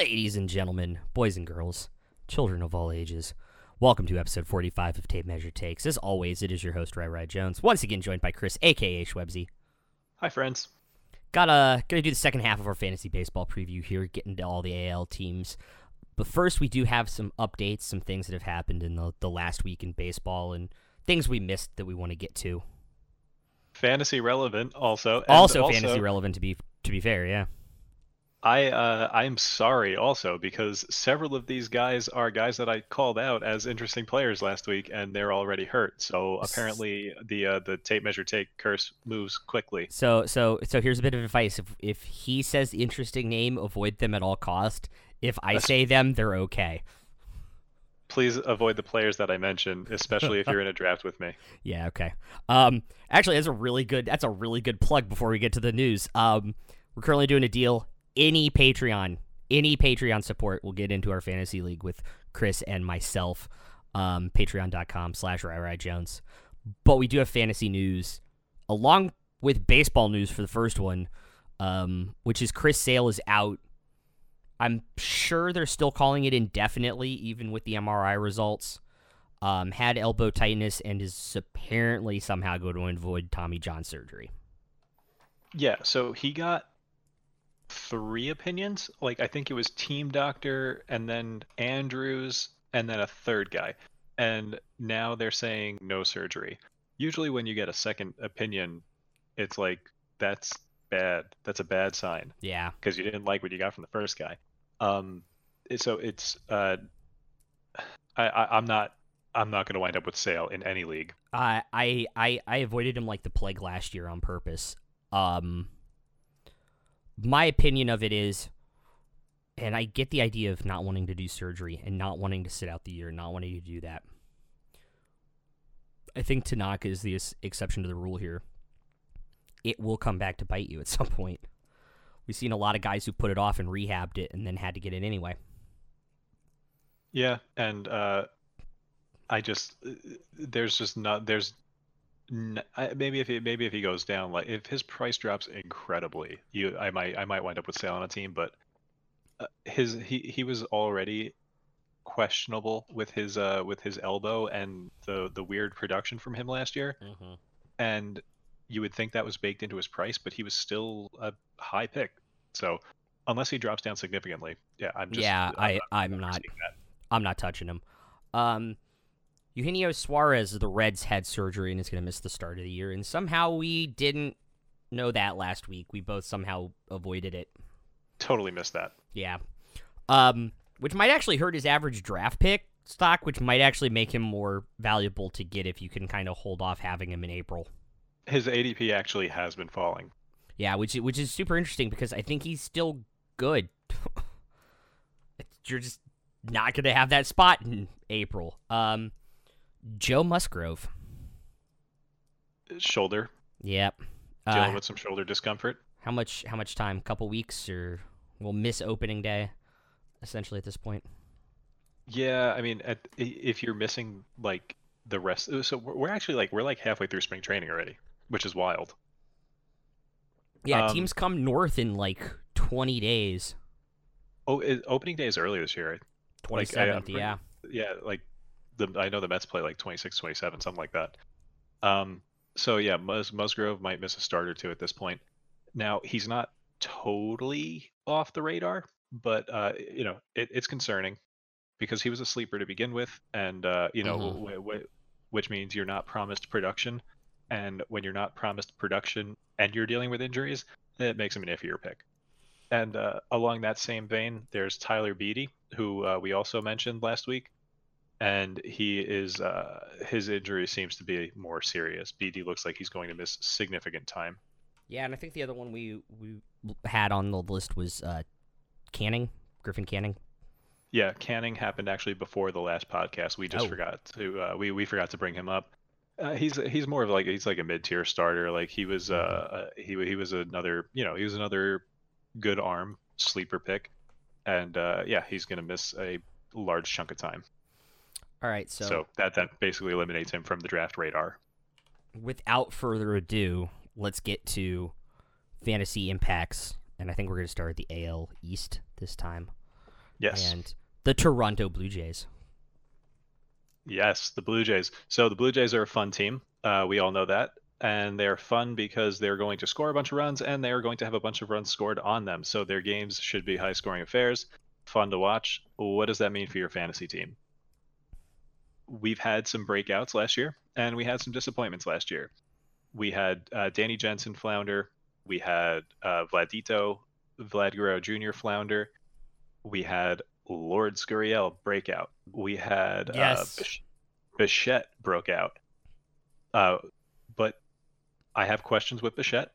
Ladies and gentlemen, boys and girls, children of all ages, welcome to episode 45 of Tape Measure Takes. As always, it is your host, Ry Ry Jones, once again joined by Chris, aka Schwebzy. Hi, friends. Gotta, uh, gonna do the second half of our fantasy baseball preview here, get into all the AL teams. But first, we do have some updates, some things that have happened in the, the last week in baseball, and things we missed that we want to get to. Fantasy relevant, also. and Also, fantasy relevant to be to be fair, yeah. I uh, I am sorry also because several of these guys are guys that I called out as interesting players last week, and they're already hurt. So apparently, the uh, the tape measure take curse moves quickly. So so so here's a bit of advice. If if he says interesting name, avoid them at all cost. If I That's- say them, they're okay. Please avoid the players that I mentioned, especially if you're in a draft with me. Yeah, okay. Um actually that's a really good that's a really good plug before we get to the news. Um we're currently doing a deal. Any Patreon, any Patreon support will get into our fantasy league with Chris and myself. Um patreon.com slash Jones. But we do have fantasy news along with baseball news for the first one, um, which is Chris Sale is out. I'm sure they're still calling it indefinitely, even with the MRI results um, had elbow tightness and is apparently somehow going to avoid Tommy John surgery. Yeah, so he got three opinions. Like I think it was Team Doctor and then Andrews and then a third guy. And now they're saying no surgery. Usually when you get a second opinion, it's like that's bad. That's a bad sign Yeah, because you didn't like what you got from the first guy. Um so it's uh I, I I'm not I'm not going to wind up with Sale in any league. I I I I avoided him like the plague last year on purpose. Um, my opinion of it is, and I get the idea of not wanting to do surgery and not wanting to sit out the year, not wanting to do that. I think Tanaka is the exception to the rule here. It will come back to bite you at some point. We've seen a lot of guys who put it off and rehabbed it and then had to get it anyway. Yeah, and uh, I just uh, there's just not there's maybe if he maybe if he goes down like if his price drops incredibly, you I might I might wind up with Sale on a team, but uh, his he he was already questionable with his uh with his elbow and the the weird production from him last year, Mm-hmm. and you would think that was baked into his price, but he was still a high pick. So unless he drops down significantly, yeah, I'm just Yeah, I- I'm not- I'm not touching him. Um, Eugenio Suarez the Reds had surgery and is going to miss the start of the year, and somehow we didn't know that last week. We both somehow avoided it. Totally missed that. Yeah. Um, which might actually hurt his average draft pick stock, which might actually make him more valuable to get if you can kind of hold off having him in April. His ADP actually has been falling. Yeah, which which is super interesting because I think he's still good. You're just not going to have that spot in April. Um, Joe Musgrove. Shoulder, Yep. dealing Uh, with some shoulder discomfort. how much? How much time? Couple weeks, or we'll miss opening day, essentially at this point. Yeah, I mean, at, if you're missing like the rest, uh, so we're actually like we're like halfway through spring training already, which is wild. Yeah, Um, teams come north in like 20 days. Oh, it, opening day is early this year. right? Like, I- 27th, yeah. Yeah, like the I know the Mets play like 26, 27, something like that. Um, so yeah, Mus- Musgrove might miss a start or two at this point. Now he's not totally off the radar, but uh, you know it, it's concerning because he was a sleeper to begin with, and uh, you know Mhm. w- w- which means you're not promised production, and when you're not promised production and you're dealing with injuries, it makes him an iffier pick. And uh, along that same vein, there's Tyler Beede, who uh, we also mentioned last week, and he is uh, his injury seems to be more serious. Beede looks like he's going to miss significant time. Yeah, and I think the other one we we had on the list was uh, Canning, Griffin Canning. Yeah, Canning happened actually before the last podcast. We just Oh. forgot to uh, we we forgot to bring him up. Uh, he's he's more of like he's like a mid tier starter. Like he was uh, uh he he was another you know he was another good arm sleeper pick, and uh, yeah he's gonna miss a large chunk of time. All right, so, So, that that basically eliminates him from the draft radar. without further ado, let's get to fantasy impacts, and I think we're going to start at the AL East this time. Yes. and the Toronto Blue Jays. Yes, the Blue Jays. So the Blue Jays are a fun team. Uh, we all know that. And they're fun because they're going to score a bunch of runs and they are going to have a bunch of runs scored on them. So their games should be high scoring affairs, fun to watch. What does that mean for your fantasy team? We've had some breakouts last year and we had some disappointments last year. We had uh, Danny Jansen flounder. We had uh, Vladito, Vlad Guerrero Jr. flounder. We had Lourdes Gurriel breakout. We had Yes. uh, Bish- Bichette broke out. Uh, but I have questions with Bichette.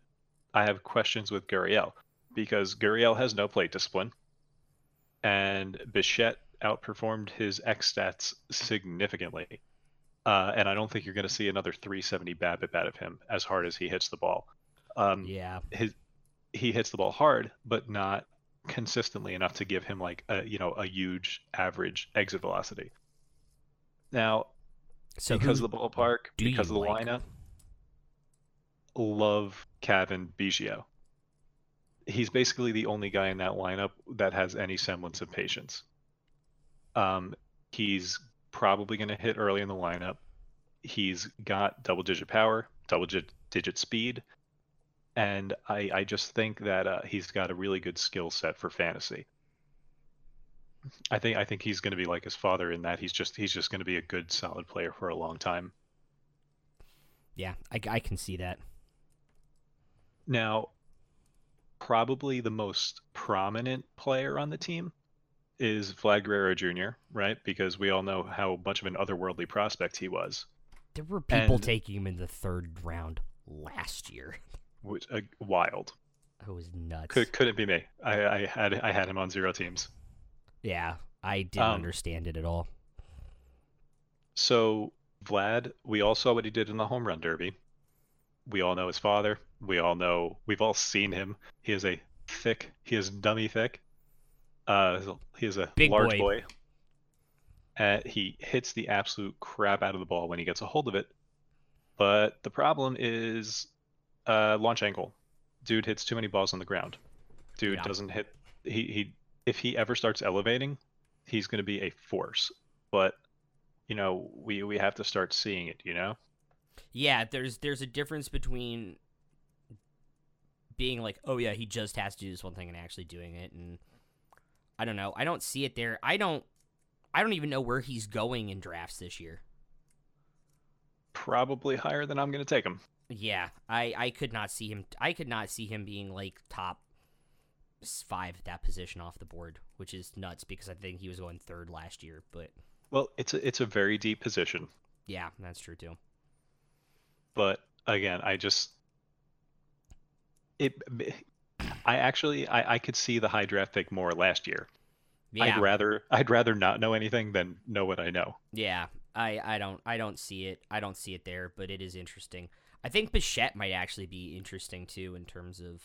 I have questions with Gurriel because Gurriel has no plate discipline, and Bichette outperformed his X stats significantly. Uh, and I don't think you're going to see another 370 BABIP out of him as hard as he hits the ball. Um, Yeah, his he hits the ball hard, but not consistently enough to give him like a you know a huge average exit velocity. Now, so because of the ballpark, because of the like? lineup, love Cavan Biggio. He's basically the only guy in that lineup that has any semblance of patience. Um, he's probably going to hit early in the lineup. He's got double digit power, double digit, digit speed, and I, I just think that uh, he's got a really good skill set for fantasy. I think I think he's going to be like his father in that he's just he's just going to be a good solid player for a long time. yeah, I, I can see that. Now, probably the most prominent player on the team is Vlad Guerrero Jr., right? Because we all know how much of an otherworldly prospect he was. There were people And- taking him in the third round last year. Which uh, wild. It was nuts. Could couldn't be me. I, I had I had him on zero teams. yeah, I didn't Um, understand it at all. So Vlad, we all saw what he did in the home run derby. We all know his father. We all know we've all seen him. He is a thick. He is dummy thick. Uh, he is a Big large boy. boy. Uh, he hits the absolute crap out of the ball when he gets a hold of it. But the problem is uh, launch angle. Dude hits too many balls on the ground. Dude Yeah. doesn't hit. He he. If he ever starts elevating, he's going to be a force. But you know, we we have to start seeing it. You know. Yeah, there's there's a difference between being like, oh yeah, he just has to do this one thing and actually doing it, and I don't know. I don't see it there. I don't. I don't even know where he's going in drafts this year. Probably higher than I'm going to take him. Yeah, I I could not see him. I could not see him being like top five at that position off the board, which is nuts because I think he was going third last year. But Well, it's a it's a very deep position, yeah, that's true too. but again, I just it. I actually I, I could see the high draft pick more last year. Yeah, I'd rather I'd rather not know anything than know what I know. Yeah, I, I don't I don't see it. I don't see it there, but it is interesting. I think Bichette might actually be interesting too in terms of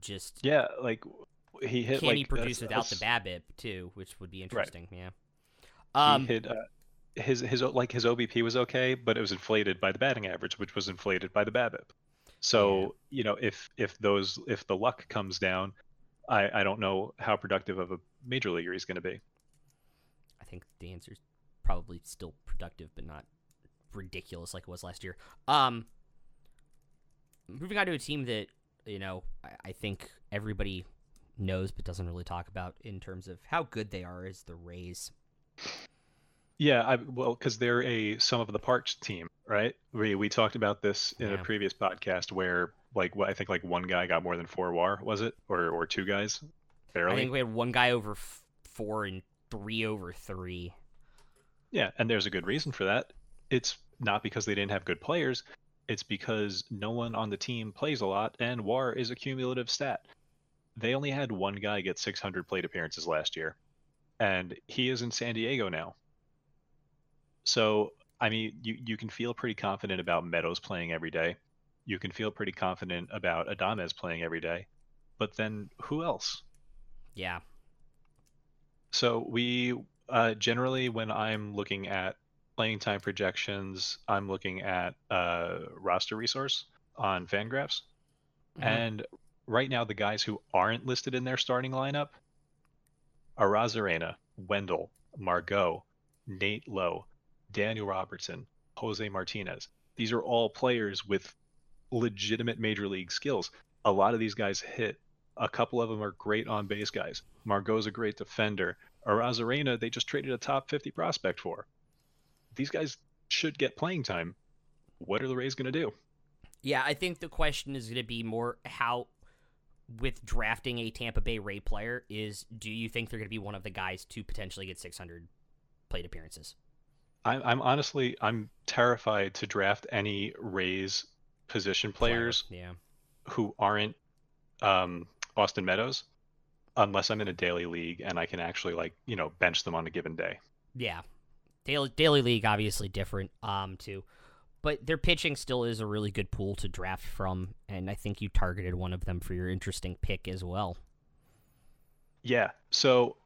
just Yeah, like he hit can like he produce without the BABIP too, which would be interesting. Yeah. he Um. hit uh, his his like his OBP was okay, but it was inflated by the batting average, which was inflated by the BABIP. So you know, if if those if the luck comes down, I I don't know how productive of a major leaguer he's going to be. I think the answer's probably still productive, but not ridiculous like it was last year. Um. Moving on to a team that you know I, I think everybody knows but doesn't really talk about in terms of how good they are is the Rays. Yeah, I well because they're a sum of the parts team, right? We we talked about this in Yeah. a previous podcast where like what I think like one guy got more than four WAR, was it, or or two guys, barely? I think we had one guy over f- four and three over three. Yeah, and there's a good reason for that. It's not because they didn't have good players. It's because no one on the team plays a lot, and WAR is a cumulative stat. They only had one guy get 600 plate appearances last year, and he is in San Diego now. So, I mean, you, you can feel pretty confident about Meadows playing every day. You can feel pretty confident about Adames playing every day. But then who else? Yeah, So we uh, generally, when I'm looking at playing time projections, I'm looking at uh, roster resource on Fangraphs, Mhm. and right now the guys who aren't listed in their starting lineup Arozarena, Wendle, Margot, Nate Lowe, Daniel Robertson, Jose Martinez. These are all players with legitimate major league skills. A lot of these guys hit. A couple of them are great on base guys. Margot's a great defender. Arozarena, they just traded a top 50 prospect for. These guys should get playing time. What are the Rays going to do? Yeah, I think the question is going to be more how, with drafting a Tampa Bay Ray player, is do you think they're going to be one of the guys to potentially get 600 plate appearances? I'm, I'm honestly I'm terrified to draft any Rays position players Player, Yeah. who aren't um, Austin Meadows, unless I'm in a daily league and I can actually like you know bench them on a given day. Yeah. Daily daily league obviously different um too. But their pitching still is a really good pool to draft from and I think you targeted one of them for your interesting pick as well. Yeah, so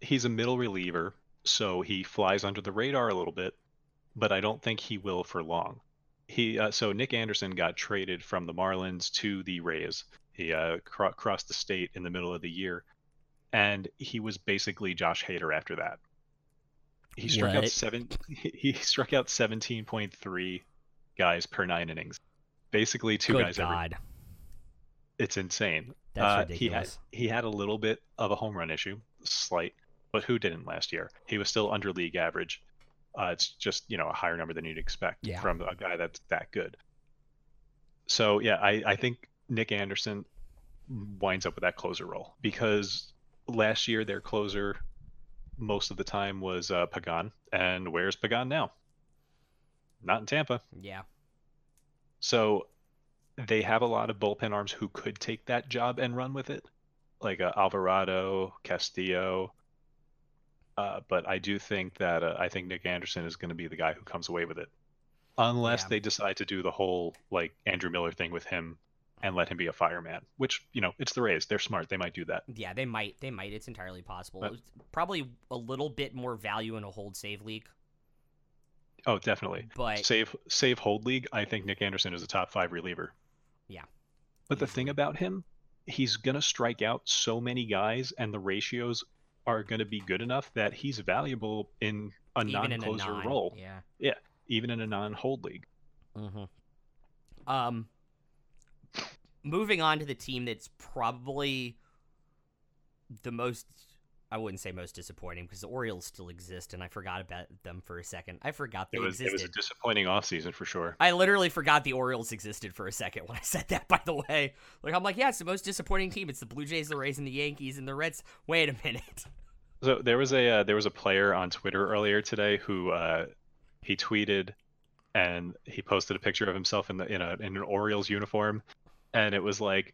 he's a middle reliever, so he flies under the radar a little bit, but I don't think he will for long. He uh, so Nick Anderson got traded from the Marlins to the Rays. He uh, cro- crossed the state in the middle of the year, and he was basically Josh Hader after that. He struck out seven. He struck out seventeen point three guys per nine innings, basically two good guys every. God. It's insane. That's Uh, ridiculous. He had he had a little bit of a home run issue, slight, but who didn't last year? He was still under league average. Uh, it's just you know a higher number than you'd expect Yeah. from a guy that's that good. So yeah, I I think Nick Anderson winds up with that closer role because last year their closer most of the time was uh, Pagan, and where's Pagan now? Not in Tampa. Yeah. So they have a lot of bullpen arms who could take that job and run with it, like uh, Alvarado, Castillo. Uh, but I do think that uh, I think Nick Anderson is going to be the guy who comes away with it, unless Yeah. they decide to do the whole like Andrew Miller thing with him and let him be a fireman. Which you know, it's the Rays; they're smart; they might do that. Yeah, they might. They might. It's entirely possible. But- probably a little bit more value in a hold save league, Oh, definitely. but Save save hold league. I think Nick Anderson is a top five reliever. Yeah. But the thing about him, he's gonna strike out so many guys, and the ratios are gonna be good enough that he's valuable in a even in a non-closer non, role, Yeah. even in a non-hold league. Mm-hmm. Um, moving on to the team that's probably the most. I wouldn't say most disappointing because the Orioles still exist, and I forgot about them for a second. I forgot they It was existed. it was a disappointing offseason for sure. I literally forgot the Orioles existed for a second when I said that. By the way, like I'm like, yeah, it's the most disappointing team. It's the Blue Jays, the Rays, and the Yankees, and the Reds. Wait a minute. So there was a uh, there was a player on Twitter earlier today who uh, he tweeted and he posted a picture of himself in the in a in an Orioles uniform, and it was like,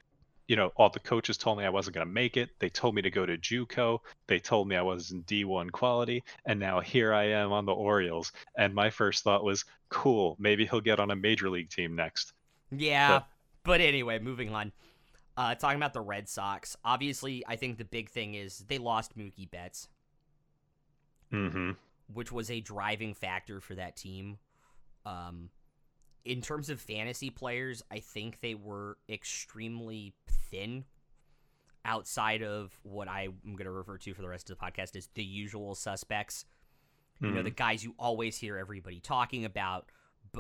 you know, all the coaches told me I wasn't gonna make it. They told me to go to JUCO. They told me I was in D1 quality, and now here I am on the Orioles. And my first thought was, cool, maybe he'll get on a major league team next. Yeah, but anyway, moving on. Uh, talking about the Red Sox, obviously, I think the big thing is they lost Mookie Betts, Mm-hmm. which was a driving factor for that team. Um, in terms of fantasy players, I think they were extremely thin outside of what I'm going to refer to for the rest of the podcast as the usual suspects. You know, the guys you always hear everybody talking about.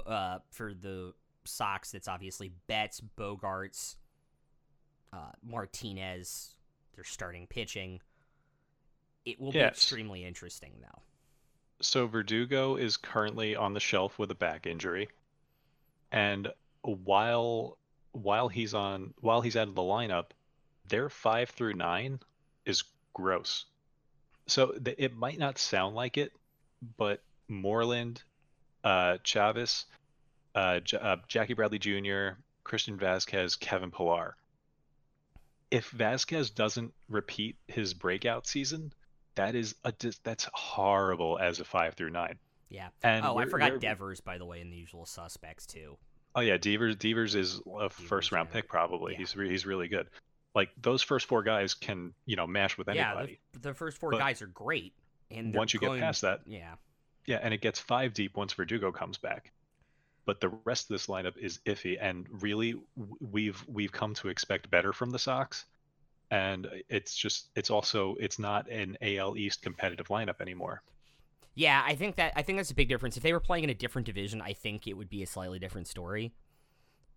Uh, for the Sox, that's obviously Betts, Bogaerts, uh, Martinez. They're starting pitching. It will be extremely interesting, though. So Verdugo is currently on the shelf with a back injury, and while while he's on while he's out of the lineup, their five through nine is gross. So th- it might not sound like it, but Moreland, uh, Chavis, uh, J- uh, Jackie Bradley Jr., Christian Vázquez, Kevin Pillar. If Vázquez doesn't repeat his breakout season, that is a dis- that's horrible as a five through nine. Yeah. And oh, I forgot Devers, by the way, in the usual suspects too. Oh yeah, Devers Devers is a first round yeah. pick probably. Yeah. He's re- he's really good. Like those first four guys can you know mash with Yeah, anybody. the, the first four But guys are great, and once you going- get past that, yeah, yeah, and it gets five deep once Verdugo comes back. But the rest of this lineup is iffy, and really we've we've come to expect better from the Sox. and it's just it's also it's not an AL East competitive lineup anymore. Yeah, I think that I think that's a big difference. If they were playing in a different division, I think it would be a slightly different story.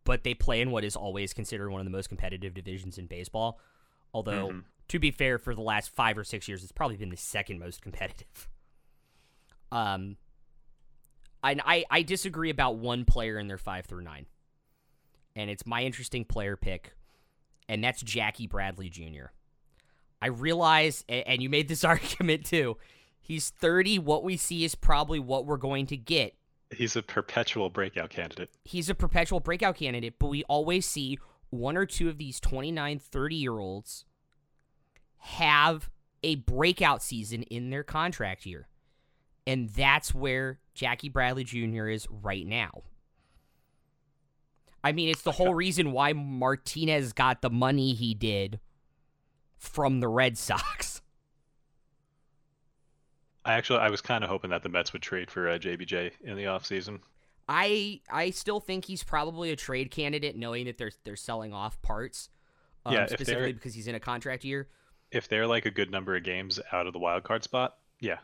But they play in what is always considered one of the most competitive divisions in baseball. Although, Mhm. to be fair, for the last five or six years, it's probably been the second most competitive. Um, and I I disagree about one player in their five through nine, and it's my interesting player pick, and that's Jackie Bradley Jr. I realize, and you made this argument too. He's 30. What we see is probably what we're going to get. He's a perpetual breakout candidate. He's a perpetual breakout candidate, but we always see one or two of these 29, 30 year olds have a breakout season in their contract year. And that's where Jackie Bradley Jr. is right now. I mean, it's the whole reason why Martinez got the money he did from the Red Sox. I actually I was kind of hoping that the Mets would trade for uh, JBJ in the offseason. I I still think he's probably a trade candidate, knowing that they're they're selling off parts. Um, Yeah, specifically because he's in a contract year, If they're like a good number of games out of the wild card spot, yeah,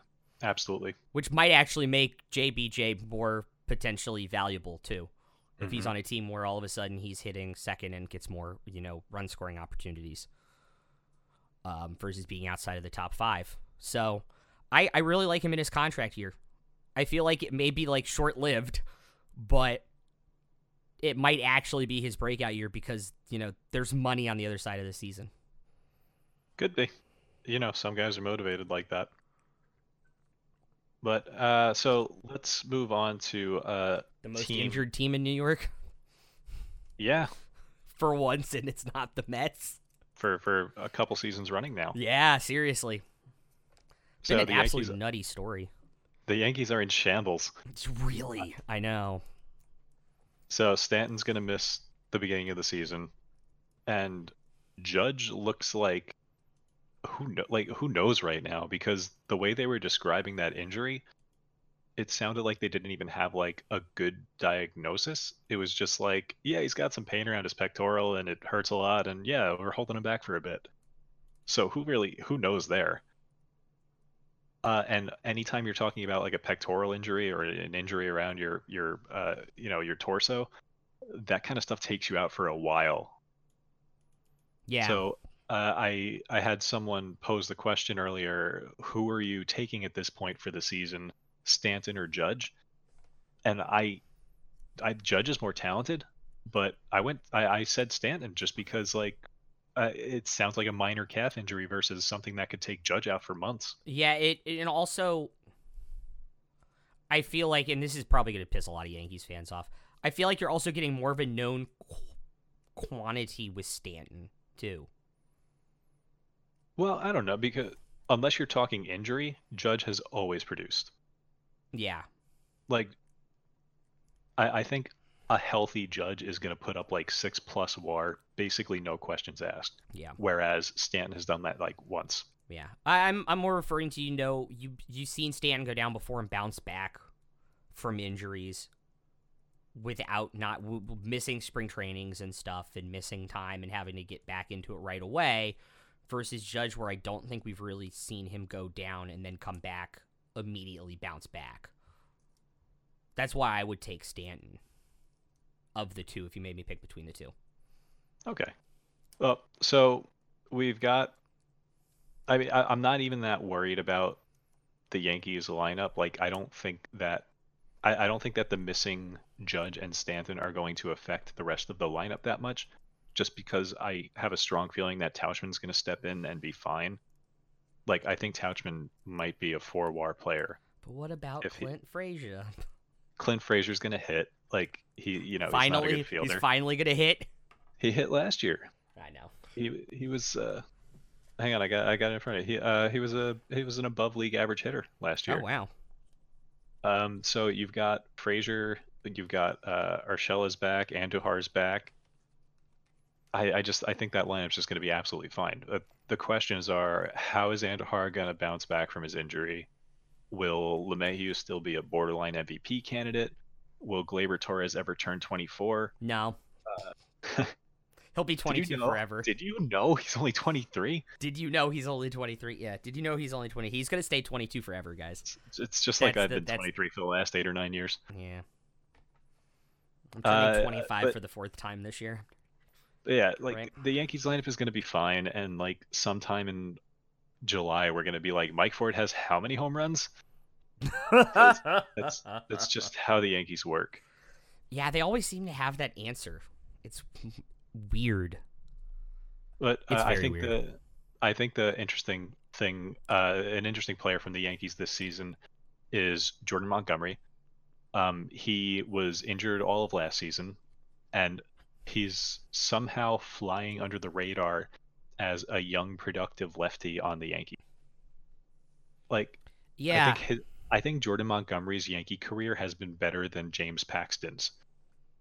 absolutely. which might actually make JBJ more potentially valuable too. If he's Mhm. on a team where all of a sudden he's hitting second and gets more, you know, run scoring opportunities, um, versus being outside of the top five. So, I I really like him in his contract year. I feel like it may be like short lived, but it might actually be his breakout year because you know there's money on the other side of the season. Could be. You know, some guys are motivated like that. But uh, so let's move on to uh, The most Team- injured team in New York yeah, for once, and it's not the Mets. for for a couple seasons running now. Yeah, seriously. It's So been the an absolute Yankees, nutty story. the Yankees are in shambles. It's really, I know. So Stanton's gonna miss the beginning of the season, and Judge looks like who like who knows right now because the way they were describing that injury, it sounded like they didn't even have like a good diagnosis. It was just like, yeah, he's got some pain around his pectoral and it hurts a lot, and yeah, we're holding him back for a bit. So who really who knows there? Uh, and anytime you're talking about like a pectoral injury or an injury around your your uh, you know your torso, that kind of stuff takes you out for a while. Yeah. So uh, I I had someone pose the question earlier: Who are you taking at this point for the season, Stanton or Judge? And I, I Judge is more talented, but I went I, I said Stanton just because like uh, it sounds like a minor calf injury versus something that could take Judge out for months. yeah, it, it- and also I feel like and this is probably going to piss a lot of Yankees fans off. I feel like you're also getting more of a known qu- quantity with Stanton, too. Well, I don't know because unless you're talking injury, Judge has always produced. Yeah. like I, I think a healthy judge is going to put up like six plus war, basically no questions asked. Yeah. Whereas Stanton has done that like once. Yeah, I, I'm I'm more referring to you know you you've seen Stanton go down before and bounce back from injuries without not w- missing spring trainings and stuff and missing time and having to get back into it right away versus Judge where I don't think we've really seen him go down and then come back immediately bounce back. That's why I would take Stanton of the two if you made me pick between the two. Okay. Well, so we've got. I mean, I, I'm not even that worried about the Yankees lineup. Like, I don't think that. I, I don't think that the missing Judge and Stanton are going to affect the rest of the lineup that much. Just because I have a strong feeling that Tauchman's going to step in and be fine. Like, I think Tauchman might be a four war player. But what about If he- Clint Frazier? Clint Frazier's going to hit. Like, he, you know, he's finally, good he's finally gonna hit. he hit last year. I know. he he was uh hang on i got i got in front of you he uh he was a he was an above league average hitter last year Oh wow. um so you've got frazier you've got uh Urshela's back andujar's back i i just i think that lineup's just going to be absolutely fine uh, the questions are how is andujar going to bounce back from his injury will LeMahieu still be a borderline mvp candidate will Gleyber Torres ever turn 24 No. He'll be Did 22 you know, forever. Did you know he's only 23? Did you know he's only 23? Yeah. Did you know he's only 20? He's gonna stay 22 forever, guys. It's, it's just like I've the- been that's- 23 for the last eight or nine years. Yeah. I'm turning Uh, 25 but- for the fourth time this year. Yeah, like Right. the Yankees lineup is going to be fine, and like sometime in July we're going to be like Mike Ford has how many home runs? That's that's just how the Yankees work. Yeah, they always seem to have that answer. It's weird. But uh, I think weird. the I think the interesting thing, uh, an interesting player from the Yankees this season is Jordan Montgomery. Um, he was injured all of last season, and he's somehow flying under the radar as a young, productive lefty on the Yankees. Like, Yeah. I think his, I think Jordan Montgomery's Yankee career has been better than James Paxton's,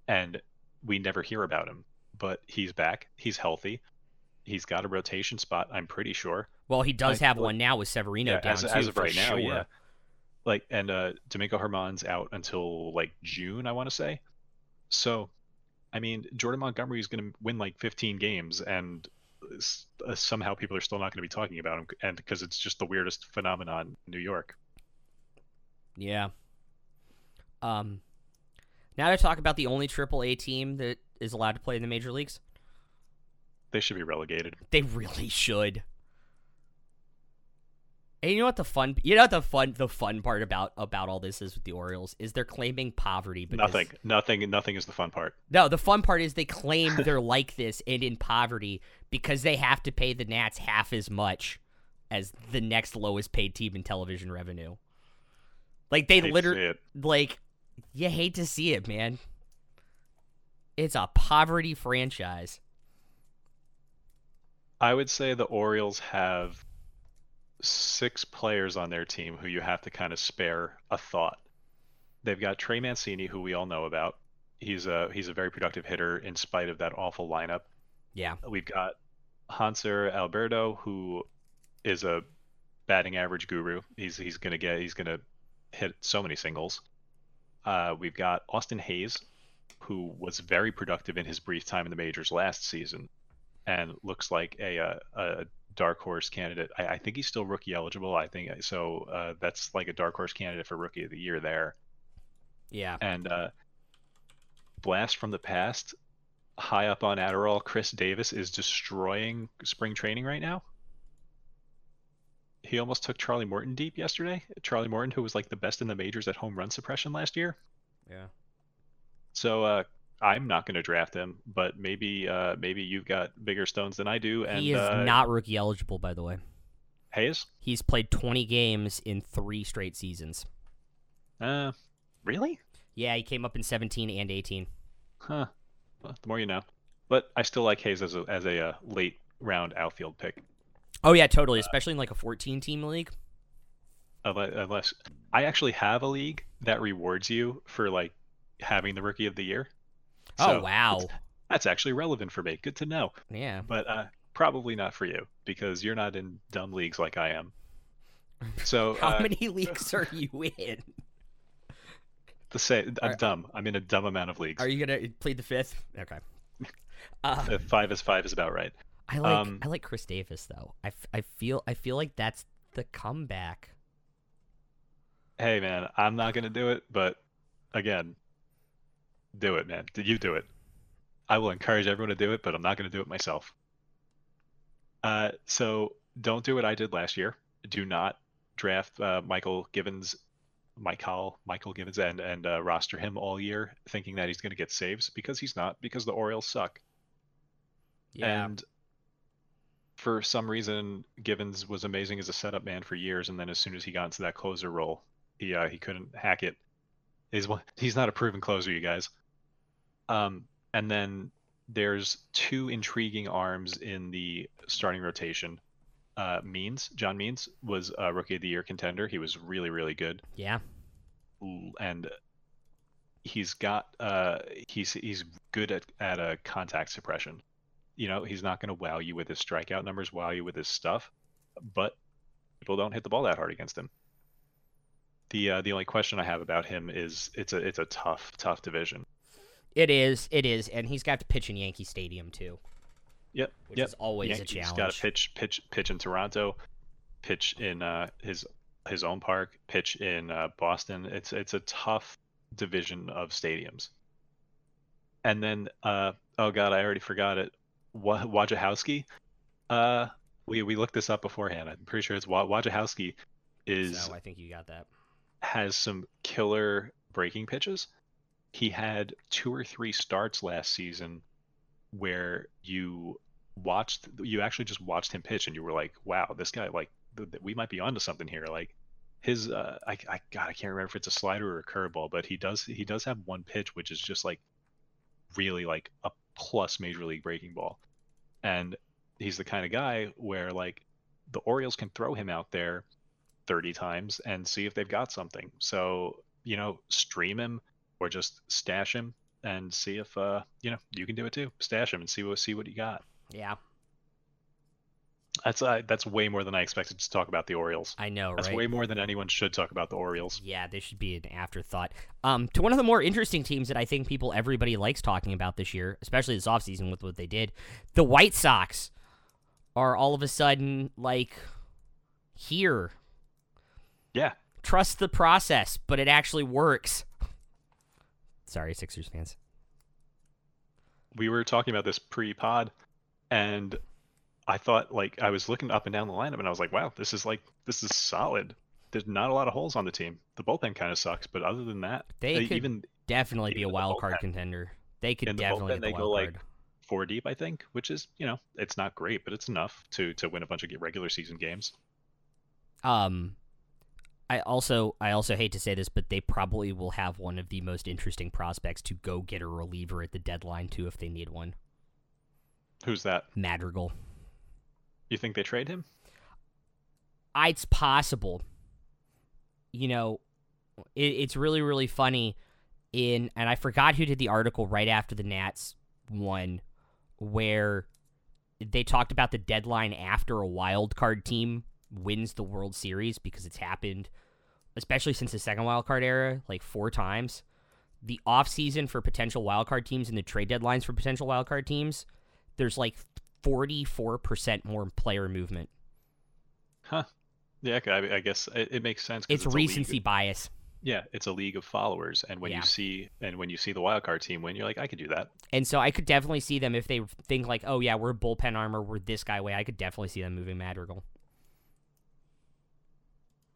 and we never hear about him. But he's back. He's healthy. He's got a rotation spot. I'm pretty sure. well, he does I- have like- one now with Severino Yeah, down as, too. as of for right now, sure. yeah. Like, and uh, Domingo Germán's out until like June, I want to say. So, I mean, Jordan Montgomery is going to win like 15 games, and uh, somehow people are still not going to be talking about him, and because it's just the weirdest phenomenon in New York. Yeah. Um. Now to talk about the only AAA team that is allowed to play in the major leagues. They should be relegated. They really should. And you know what the fun you know what the fun the fun part about about all this is with the Orioles is they're claiming poverty because Nothing, nothing, nothing is the fun part. No, the fun part is they claim they're like this and in poverty because they have to pay the Nats half as much as the next lowest paid team in television revenue. Like they Hate to see literally like you hate to see it, man. It's a poverty franchise. I would say the Orioles have six players on their team who you have to kind of spare a thought. They've got Trey Mancini, who we all know about. He's a he's a very productive hitter in spite of that awful lineup. Yeah. We've got Hanser Alberto, who is a batting average guru. He's he's gonna get he's gonna hit so many singles. Uh, we've got Austin Hays, who was very productive in his brief time in the majors last season, and looks like a a, a dark horse candidate. I, I think he's still rookie eligible. I think so. Uh, that's like a dark horse candidate for rookie of the year there. Yeah. And uh, blast from the past, high up on Adderall, Chris Davis is destroying spring training right now. He almost took Charlie Morton deep yesterday. Charlie Morton, who was like the best in the majors at home run suppression last year. Yeah. So uh, I'm not going to draft him, but maybe uh, maybe you've got bigger stones than I do. And he is uh, not rookie eligible by the way. Hays. He's played 20 games in 3 straight seasons. Uh, really? Yeah, he came up in 17 and 18. Huh. Well, the more you know. But I still like Hays as a as a uh, late round outfield pick. Oh yeah, totally, especially in like a 14 team league. Unless, I actually have a league that rewards you for like having the rookie of the year. Oh wow. That's, actually relevant for me. Good to know. Yeah. But uh, probably not for you because you're not in dumb leagues like I am. So How uh, many leagues are you in? to say I'm Are- dumb. I'm in a dumb amount of leagues. Are you gonna plead the fifth? Okay. Uh, Uh, five is five is about right. I like um, I like Chris Davis though. I, f- I feel I feel like that's the comeback. Hey man, I'm not gonna do it, but again, do it, man. Did you do it. I will encourage everyone to do it, but I'm not gonna do it myself. Uh, so don't do what I did last year. Do not draft uh, Mychal Givens, Michael Mychal Givens, and and uh, roster him all year, thinking that he's gonna get saves because he's not. Because the Orioles suck. Yeah. And for some reason, Givens was amazing as a setup man for years, and then as soon as he got into that closer role, he uh, he couldn't hack it. He's he's not a proven closer, you guys. Um, and then there's two intriguing arms in the starting rotation. Uh, Means John Means was a rookie of the year contender. He was really really good yeah. and he's got uh he's he's good at at a contact suppression. You know, he's not going to wow you with his strikeout numbers, wow you with his stuff, but people don't hit the ball that hard against him. The uh, the only question I have about him is it's a it's a tough tough division. It is. It is, and he's got to pitch in Yankee Stadium too. Yep. which yep. is always a Yankees challenge. got to pitch, pitch, pitch in Toronto, pitch in uh, his his own park, pitch in uh, Boston. It's it's a tough division of stadiums. And then, uh, oh god, I already forgot it. Wa- Wojciechowski. Uh, we we looked this up beforehand. I'm pretty sure it's Wa- Wojciechowski is So I think you got that. has some killer breaking pitches. He had two or three starts last season where you watched, you actually just watched him pitch, and you were like, "Wow, this guy like th- th- we might be onto something here." Like his, uh, I, I God, I can't remember if it's a slider or a curveball, but he does he does have one pitch which is just like really like a plus major league breaking ball, and he's the kind of guy where like the Orioles can throw him out there 30 times and see if they've got something. So, you know, stream him or just stash him and see if uh, you know, you can do it too. Stash him and see what see what you got. Yeah, That's uh, that's way more than I expected to talk about the Orioles. I know, That's right? way more than anyone should talk about the Orioles. Yeah, they should be an afterthought. Um, to one of the more interesting teams that I think people, everybody likes talking about this year, especially this offseason with what they did, the White Sox are all of a sudden like here. Yeah. Trust the process, but it actually works. Sorry, Sixers fans. We were talking about this pre-pod and I thought like I was looking up and down the lineup and I was like, wow, this is like this is solid. There's not a lot of holes on the team. The bullpen kind of sucks, but other than that, They they could even Definitely be a Even wild card contender. They could In the definitely bullpen, the they wild go, like, card. four deep, I think, which is you know it's not great, but it's enough to to win a bunch of regular season games. Um, I also I also hate to say this, but they probably will have one of the most interesting prospects to go get a reliever at the deadline too if they need one. Who's that? Madrigal. You think they trade him? Uh, it's possible. You know, it, it's really really funny. In and I forgot who did the article right after the Nats one, where they talked about the deadline after a wild card team wins the World Series because it's happened, especially since the second wild card era, like four times. The off season for potential wild card teams and the trade deadlines for potential wild card teams, there's like 44% more player movement. Huh? Yeah, I, I guess it, it makes sense. It's, league- recency bias. yeah, it's a league of followers, and when Yeah. you see and when you see the wild card team win, you're like, I could do that. And so I could definitely see them if they think like, oh yeah, we're bullpen armor, we're this guy way. I could definitely see them moving Madrigal.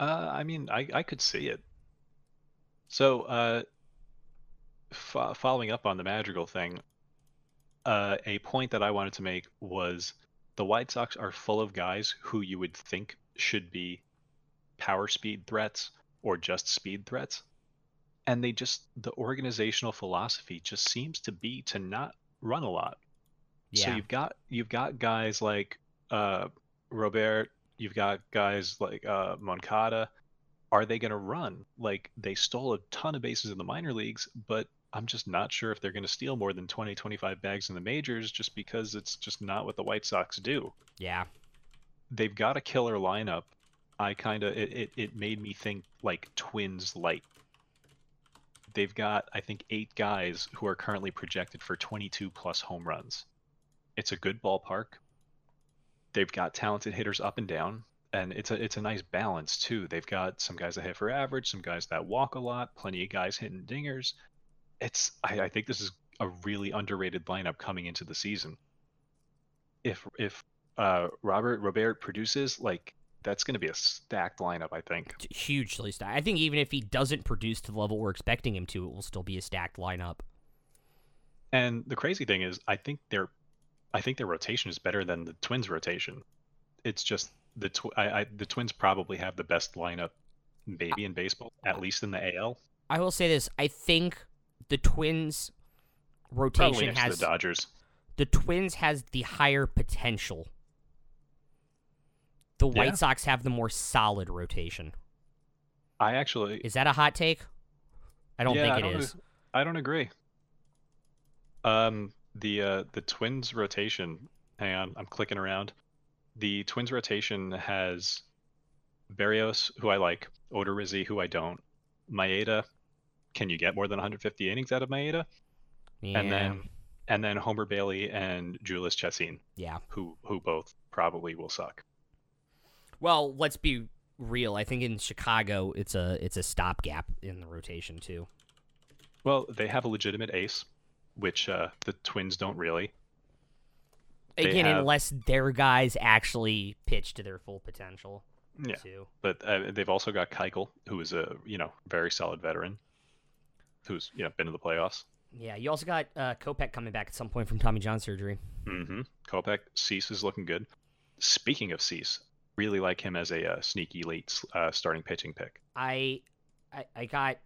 Uh, I mean, I I could see it. So, uh, fo- following up on the Madrigal thing, uh, a point that I wanted to make was the White Sox are full of guys who you would think should be power speed threats or just speed threats. And they just, the organizational philosophy just seems to be to not run a lot. So you've got you've got guys like uh, Robert, you've got guys like uh, Moncada. Are they going to run? Like they stole a ton of bases in the minor leagues, but I'm just not sure if they're going to steal more than 20, 25 bags in the majors just because it's just not what the White Sox do. Yeah. They've got a killer lineup. I kind of it, it it made me think like Twins light. They've got I think eight guys who are currently projected for 22 plus home runs. It's a good ballpark. They've got talented hitters up and down, and it's a it's a nice balance too. They've got some guys that hit for average, some guys that walk a lot, plenty of guys hitting dingers. It's I, I think this is a really underrated lineup coming into the season. If if uh, Robert Robert produces, like that's going to be a stacked lineup. I think. Hugely stacked. I think even if he doesn't produce to the level we're expecting him to, it will still be a stacked lineup. And the crazy thing is, I think their, I think their rotation is better than the Twins' rotation. It's just the tw- I, I, the Twins probably have the best lineup, maybe in baseball, at least in the AL. I will say this: I think the Twins' rotation has the Dodgers. the Twins has the higher potential. The White Yeah. Sox have the more solid rotation. I actually, Is that a hot take? I don't yeah, think I don't, is. I don't agree. Um, the uh, the Twins rotation. Hang on, I'm clicking around. The Twins rotation has Berrios, who I like, Odorizzi, who I don't, Maeda. Can you get more than 150 innings out of Maeda? Yeah. And then and then Homer Bailey and Jhoulys Chacin, Yeah. who who both probably will suck. Well, let's be real. I think in Chicago, it's a it's a stopgap in the rotation too. Well, they have a legitimate ace, which uh, the Twins don't really. They Again, have- unless their guys actually pitch to their full potential. Yeah. Too. But uh, they've also got Keuchel, who is a you know very solid veteran, who's you know been to the playoffs. Yeah. You also got uh, Kopech coming back at some point from Tommy John surgery. Mm-hmm. Kopech, Cease is looking good. Speaking of Cease, really like him as a uh, sneaky late uh, starting pitching pick. I, I I got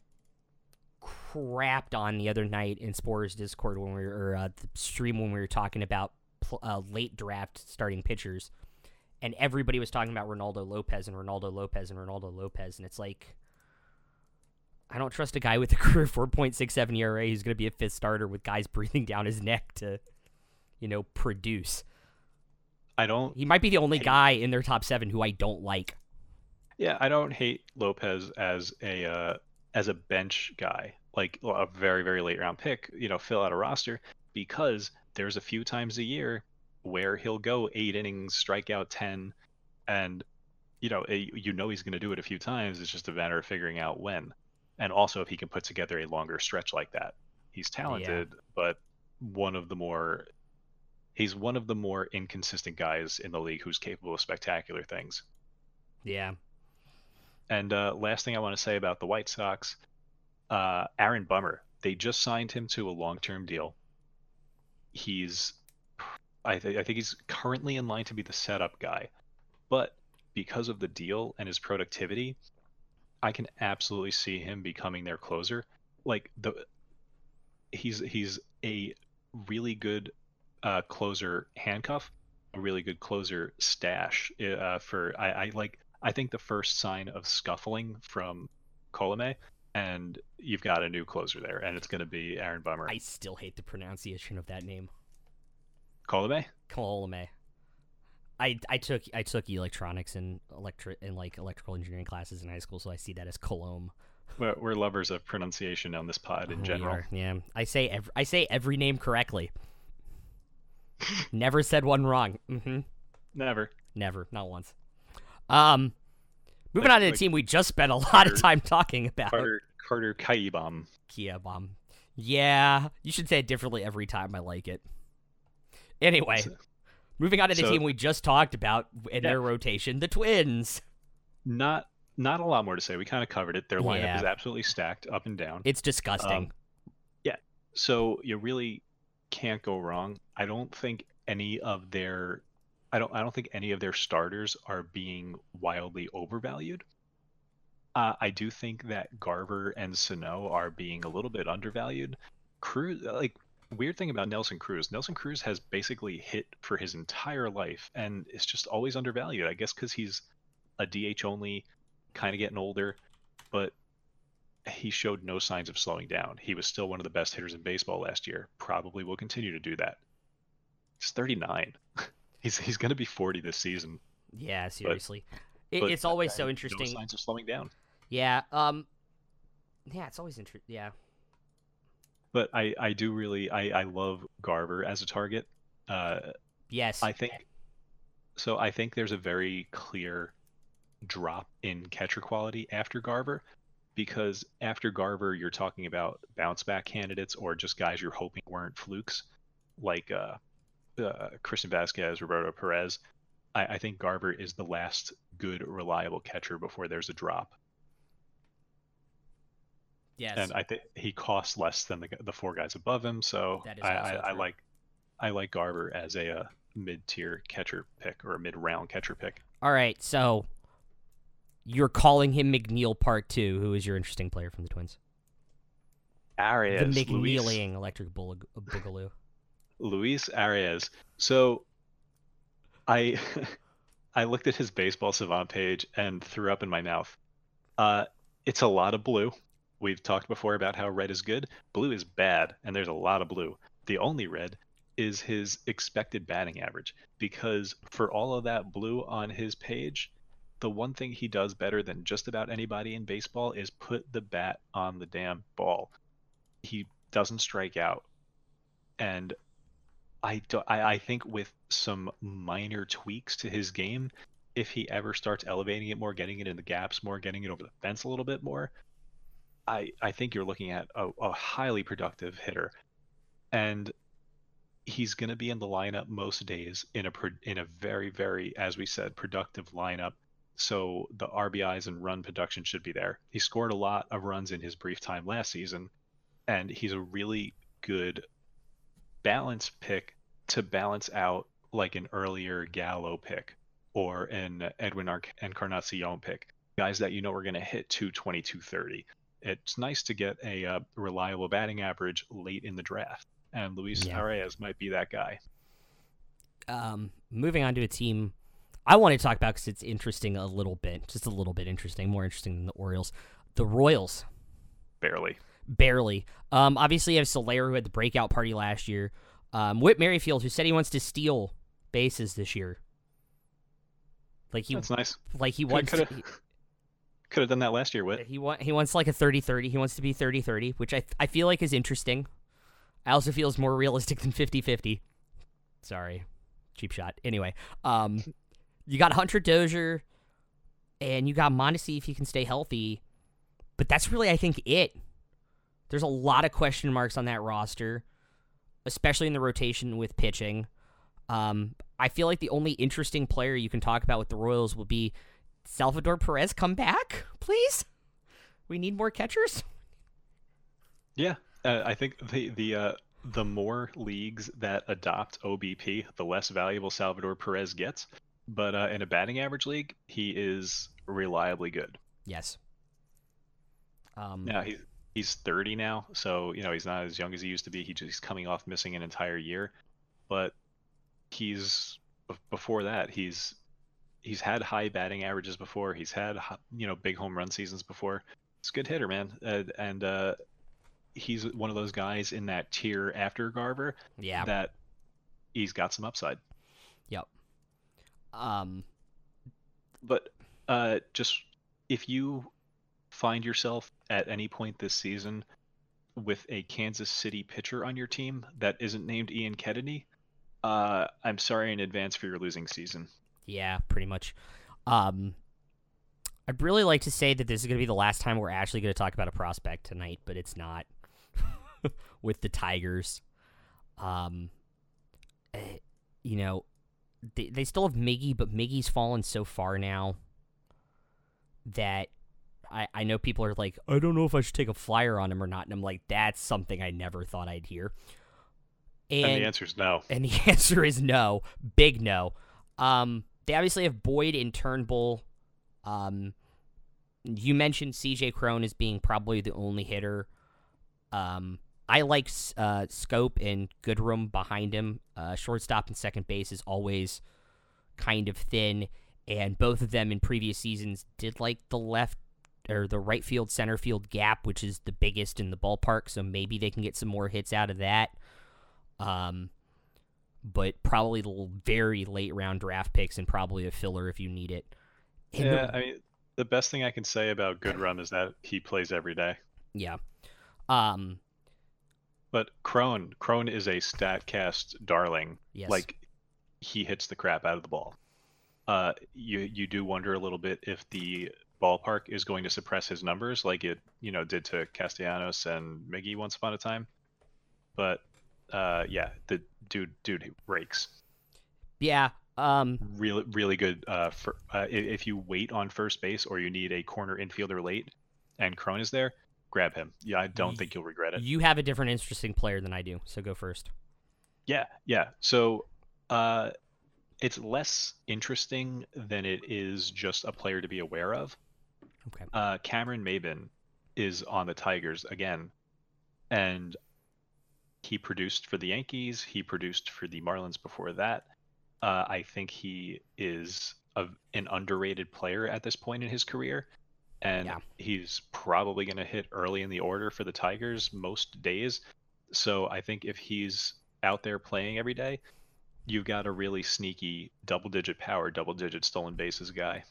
crapped on the other night in Spores Discord when we were or, uh, the stream when we were talking about pl- uh, late draft starting pitchers, and everybody was talking about Reynaldo Lopez and Reynaldo Lopez and Reynaldo Lopez, and it's like. I don't trust a guy with a career 4.67 ERA who's going to be a fifth starter with guys breathing down his neck to, you know, produce. I don't He might be the only guy in their top seven who I don't like. Yeah, I don't hate Lopez as a uh, as a bench guy, like a very very late round pick. You know, fill out a roster because there's a few times a year where he'll go eight innings, strike out ten, and you know eh, you know he's going to do it a few times. It's just a matter of figuring out when, and also if he can put together a longer stretch like that. He's talented, but one of the more he's one of the more inconsistent guys in the league who's capable of spectacular things. Yeah. And uh, last thing I want to say about the White Sox, uh, Aaron Bummer. They just signed him to a long-term deal. He's, I, th- I think he's currently in line to be the setup guy, but because of the deal and his productivity, I can absolutely see him becoming their closer. Like the, he's he's a really good uh, closer handcuff, a really good closer stash uh, for I, I like I think the first sign of scuffling from Colome, and you've got a new closer there, and it's going to be Aaron Bummer. I still hate the pronunciation of that name. Colome? Colome. I I took I took electronics and electric and like electrical engineering classes in high school, so I see that as Colome. We're, we're lovers of pronunciation on this pod in We general. Yeah, I say every, I say every name correctly. Never said one wrong. hmm Never. Never, not once. Um, moving Like- on to the like team we just spent a lot Carter- of time talking about. Carter Carter Kaibam. Kia bomb. Yeah, you should say it differently every time. I like it. Anyway, moving on to the so- team we just talked about in Yeah. their rotation, the Twins. Not not a lot more to say. We kind of covered it. Their lineup Yeah. is absolutely stacked up and down. It's disgusting. Yeah. So you really can't go wrong. I don't think any of their I don't I don't think any of their starters are being wildly overvalued. Uh, I do think that Garver and Sano are being a little bit undervalued. Cruz like weird thing about Nelson Cruz. Nelson Cruz has basically hit for his entire life and it's just always undervalued. I guess cuz he's a DH only, kind of getting older, but he showed no signs of slowing down. He was still one of the best hitters in baseball last year. Probably will continue to do that. He's 39. he's he's going to be 40 this season. yeah, seriously. It, but it's always so No interesting. signs of slowing down. Yeah. Um. Yeah, it's always interesting. Yeah. But I I do really I I love Garver as a target. Uh, Yes. I think so. I think there's a very clear drop in catcher quality after Garver, because after Garver, you're talking about bounce back candidates or just guys you're hoping weren't flukes, like uh, uh, Christian Vázquez, Roberto Perez. I, I think Garver is the last good, reliable catcher before there's a drop, yes. and I think he costs less than the, the four guys above him. So I, I, I like I like Garver as a uh, mid-tier catcher pick or a mid-round catcher pick. All right. So you're calling him McNeil Part Two, who is your interesting player from the Twins? Arraez, the Luis, McNeeling Electric Boog- Boogaloo. Luis Arraez. So I I looked at his baseball savant page and threw up in my mouth. Uh, it's a lot of blue. We've talked before about how red is good. Blue is bad, and there's a lot of blue. The only red is his expected batting average because for all of that blue on his page, the one thing he does better than just about anybody in baseball is put the bat on the damn ball. He doesn't strike out. And I, do, I I think with some minor tweaks to his game, if he ever starts elevating it more, getting it in the gaps more, getting it over the fence a little bit more, I I think you're looking at a, a highly productive hitter, and he's going to be in the lineup most days in a in a very very as we said productive lineup. So the RBIs and run production should be there. He scored a lot of runs in his brief time last season, and he's a really good balance pick to balance out like an earlier Gallo pick or an Edwin Encarnacion pick, guys that you know are going to hit 220, 230. It's nice to get a uh, reliable batting average late in the draft and Luis yeah. Arraez might be that guy. Um, moving on to a team I want to talk about because it's interesting a little bit, just a little bit interesting, more interesting than the Orioles. The Royals. Barely. Barely. Um, obviously, you have Soler, who had the breakout party last year. Um, Whit Merrifield, who said he wants to steal bases this year. Like he, That's nice. Like he wants. Could have done that last year. Whit. He want, He wants like a 30-30. He wants to be 30-30, which I I feel like is interesting. I also feel is more realistic than 50-50. Sorry, cheap shot. Anyway, um, you got Hunter Dozier, and you got Mondesi if he can stay healthy, but that's really I think it. There's a lot of question marks on that roster, especially in the rotation with pitching. Um, I feel like the only interesting player you can talk about with the Royals will be Salvador Perez. Come back, please. We need more catchers. Yeah, uh, I think the the uh, the more leagues that adopt OBP, the less valuable Salvador Perez gets. But uh, in a batting average league, he is reliably good. Yes. Um, yeah, he's he's 30 now, so you know he's not as young as he used to be. He just, he's coming off missing an entire year, but he's before that he's he's had high batting averages before. He's had you know big home run seasons before. It's a good hitter, man, uh, and uh, he's one of those guys in that tier after Garver. Yeah. That he's got some upside. Yep. Um, but uh, just if you find yourself at any point this season with a Kansas City pitcher on your team that isn't named Ian Kennedy, uh, I'm sorry in advance for your losing season. Yeah, pretty much. Um, I'd really like to say that this is going to be the last time we're actually going to talk about a prospect tonight, but it's not. with the Tigers. Um, eh, you know, they, they still have Miggy, but Miggy's fallen so far now that I, I know people are like, I don't know if I should take a flyer on him or not. And I'm like, that's something I never thought I'd hear. And, and the answer is no. And the answer is no. Big no. Um, they obviously have Boyd and Turnbull. Um, you mentioned CJ Cron as being probably the only hitter. Um, I like uh, Schoop and Goodrum behind him. Uh, shortstop and second base is always kind of thin, and both of them in previous seasons did like the left or the right field center field gap, which is the biggest in the ballpark. So maybe they can get some more hits out of that. Um, but probably the very late round draft picks and probably a filler if you need it. yeah, the, I mean, the best thing I can say about Goodrum is that he plays every day. Yeah. Um, but Cron, Cron is a Statcast darling. Yes. Like he hits the crap out of the ball. Uh, you you do wonder a little bit if the ballpark is going to suppress his numbers, like it you know did to Castellanos and Miggy once upon a time. But uh, yeah, the dude dude rakes. Yeah. Um. Really really good. Uh, for uh, if you wait on first base or you need a corner infielder late, and Cron is there, grab him. Yeah, I don't think you'll regret it. You have a different interesting player than I do, so go first. Yeah, yeah. So, uh, it's less interesting than it is just a player to be aware of. Okay. Uh, Cameron Maybin is on the Tigers again, and he produced for the Yankees. He produced for the Marlins before that. Uh, I think he is a, an underrated player at this point in his career and yeah. he's probably going to hit early in the order for the Tigers most days. So I think if he's out there playing every day, you've got a really sneaky double digit power, double digit stolen bases guy.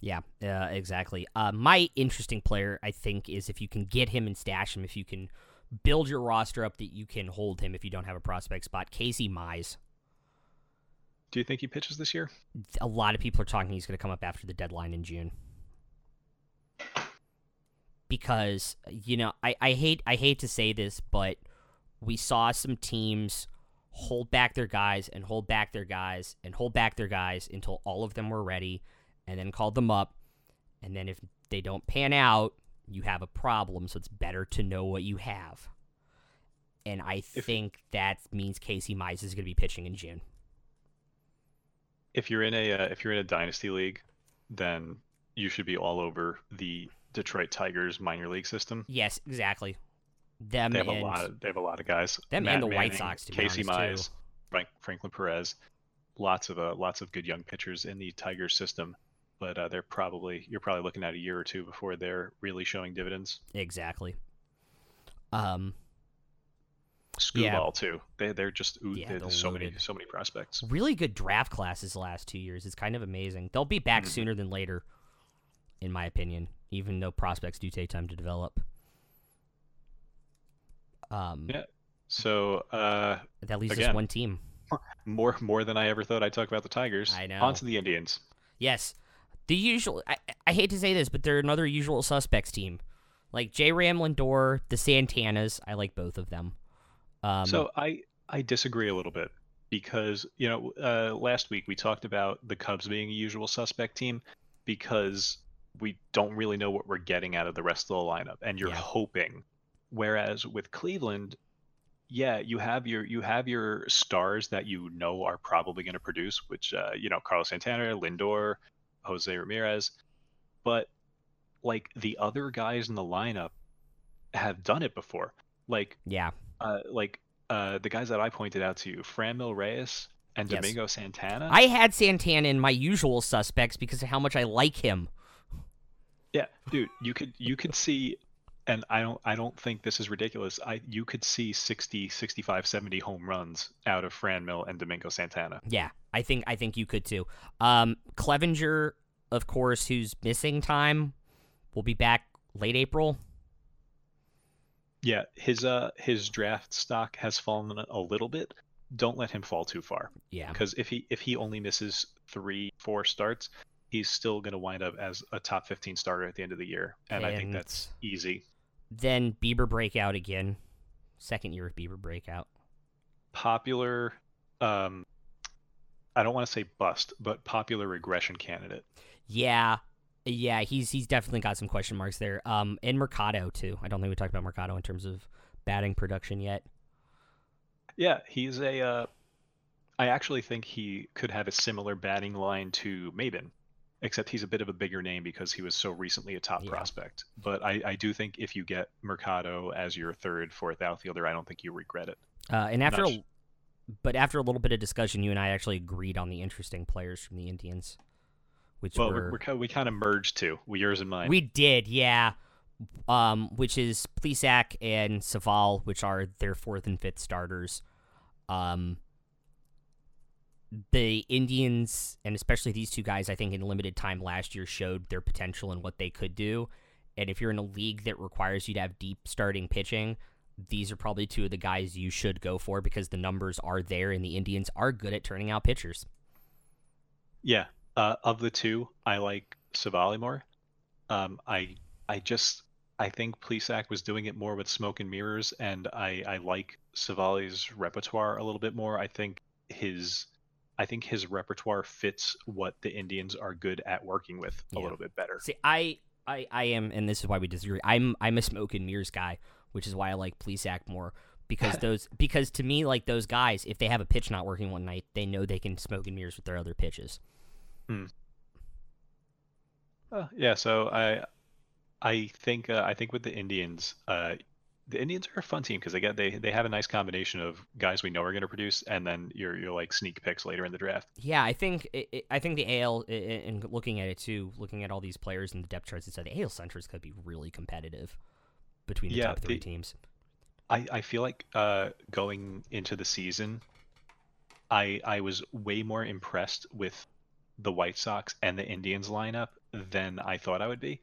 Yeah, uh, exactly. Uh, my interesting player, I think, is if you can get him and stash him, if you can build your roster up that you can hold him if you don't have a prospect spot. Casey Mize. Do you think he pitches this year? A lot of people are talking he's going to come up after the deadline in June. Because you know, I, I hate I hate to say this, but we saw some teams hold back their guys and hold back their guys and hold back their guys until all of them were ready, and then called them up, and then if they don't pan out, you have a problem. So it's better to know what you have. And I If- think that means Casey Mize is going to be pitching in June. If you're in a uh, if you're in a dynasty league, then you should be all over the Detroit Tigers minor league system. Yes, exactly. Them They have and a lot. Of, they have a lot of guys. them Matt and the White Sox, Casey. Mize, Frank, Franklin Perez, lots of uh, lots of good young pitchers in the Tigers system. But uh, they're probably you're probably looking at a year or two before they're really showing dividends. exactly. Um, Screwball Yeah. too. They they're just ooh, Yeah, they're so many so many prospects. really good draft classes the last two years. It's kind of amazing. They'll be back Mhm. sooner than later, in my opinion. Even though prospects do take time to develop. Um, Yeah. So uh, that leaves us one team. more more than I ever thought I'd talk about the Tigers. I know. On to the Indians. Yes, the usual. I, I hate to say this, but they're another usual suspects team. Like J. Ram Lindor, the Santanas. I like both of them. Um, so I I disagree a little bit because you know uh, last week we talked about the Cubs being a usual suspect team because we don't really know what we're getting out of the rest of the lineup, and you're Yeah. hoping. Whereas with Cleveland, yeah, you have your you have your stars that you know are probably going to produce, which uh, you know Carlos Santana, Lindor, Jose Ramirez, but like the other guys in the lineup have done it before. Like yeah, uh, like uh, the guys that I pointed out to you, Franmil Reyes and Yes. Domingo Santana. I had Santana in my usual suspects because of how much I like him. yeah, dude, you could you could see, and I don't I don't think this is ridiculous. I you could see 60, 65, 70 home runs out of Franmil and Domingo Santana. Yeah, I think I think you could too. Um, Clevinger, of course, who's missing time, will be back late April. Yeah, his uh his draft stock has fallen a little bit. Don't let him fall too far Yeah, because if he if he only misses three four starts, he's still going to wind up as a top 15 starter at the end of the year, and, I think that's easy. Then Bieber breakout again. Second year of Bieber breakout. popular um I don't want to say bust, but popular regression candidate. Yeah, yeah, he's he's definitely got some question marks there. Um, and Mercado too. I don't think we talked about Mercado in terms of batting production yet. Yeah, he's a uh I actually think he could have a similar batting line to Maybin, except he's a bit of a bigger name because he was so recently a top Yeah. prospect. But I, I do think if you get Mercado as your third, fourth outfielder, I don't think you regret it. Uh, and after, a, but after a little bit of discussion, you and I actually agreed on the interesting players from the Indians, which Well, were we're, we kind of merged two, yours and mine. We did, yeah. Um, which is Plesac and Civale, which are their fourth and fifth starters. Um, the Indians, and especially these two guys, I think in limited time last year showed their potential and what they could do. And if you're in a league that requires you to have deep starting pitching, these are probably two of the guys you should go for because the numbers are there and the Indians are good at turning out pitchers. Yeah, uh, of the two, I like Civale more. Um, I I just I think Plesac was doing it more with smoke and mirrors, and I I like Civale's repertoire a little bit more. I think his I think his repertoire fits what the Indians are good at working with a Yeah. little bit better. See, I, I, I am, and this is why we disagree. I'm, I'm a smoke and mirrors guy, which is why I like Plesac more because those, because to me, like those guys, if they have a pitch not working one night, they know they can smoke and mirrors with their other pitches. Uh, yeah, so I I think uh, I think with the Indians, uh, the Indians are a fun team because they get they they have a nice combination of guys we know are going to produce, and then you're you're like sneak picks later in the draft. Yeah, I think, it, I think the AL, and looking at it too, looking at all these players in the depth charts, said the AL Centers could be really competitive between the Yeah, top three the- teams. I, I feel like uh, going into the season, I I was way more impressed with the White Sox and the Indians lineup than I thought I would be.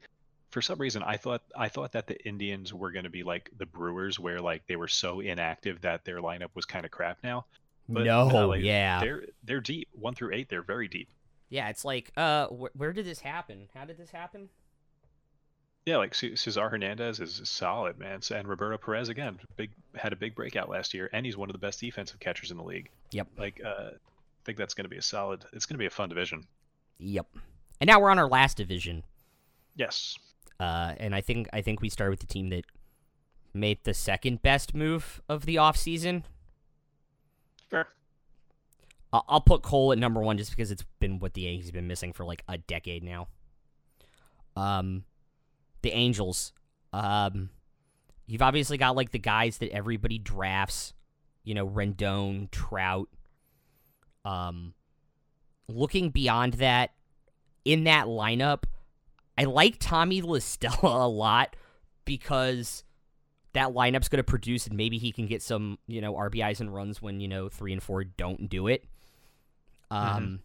For some reason I thought I thought that the Indians were going to be like the Brewers, where like they were so inactive that their lineup was kind of crap now. But no, like, yeah, they're they're deep, one through eight. They're very deep. yeah. It's like, uh, wh- where did this happen? How did this happen? Yeah, like C- Cesar Hernandez is solid, man, So- and Roberto Perez again, big had a big breakout last year, and he's one of the best defensive catchers in the league. Yep. Like, uh, I think that's going to be a solid. It's going to be a fun division. Yep. And now we're on our last division. Yes. Uh, and I think I think we start with the team that made the second best move of the offseason. I- I'll put Cole at number one just because it's been what the Yankees have been missing for like a decade now. Um, the Angels. Um, you've obviously got like the guys that everybody drafts. You know, Rendon, Trout. Um, looking beyond that, in that lineup, I like Tommy La Stella a lot because that lineup's going to produce and maybe he can get some, you know, RBIs and runs when, you know, 3 and 4 don't do it. Um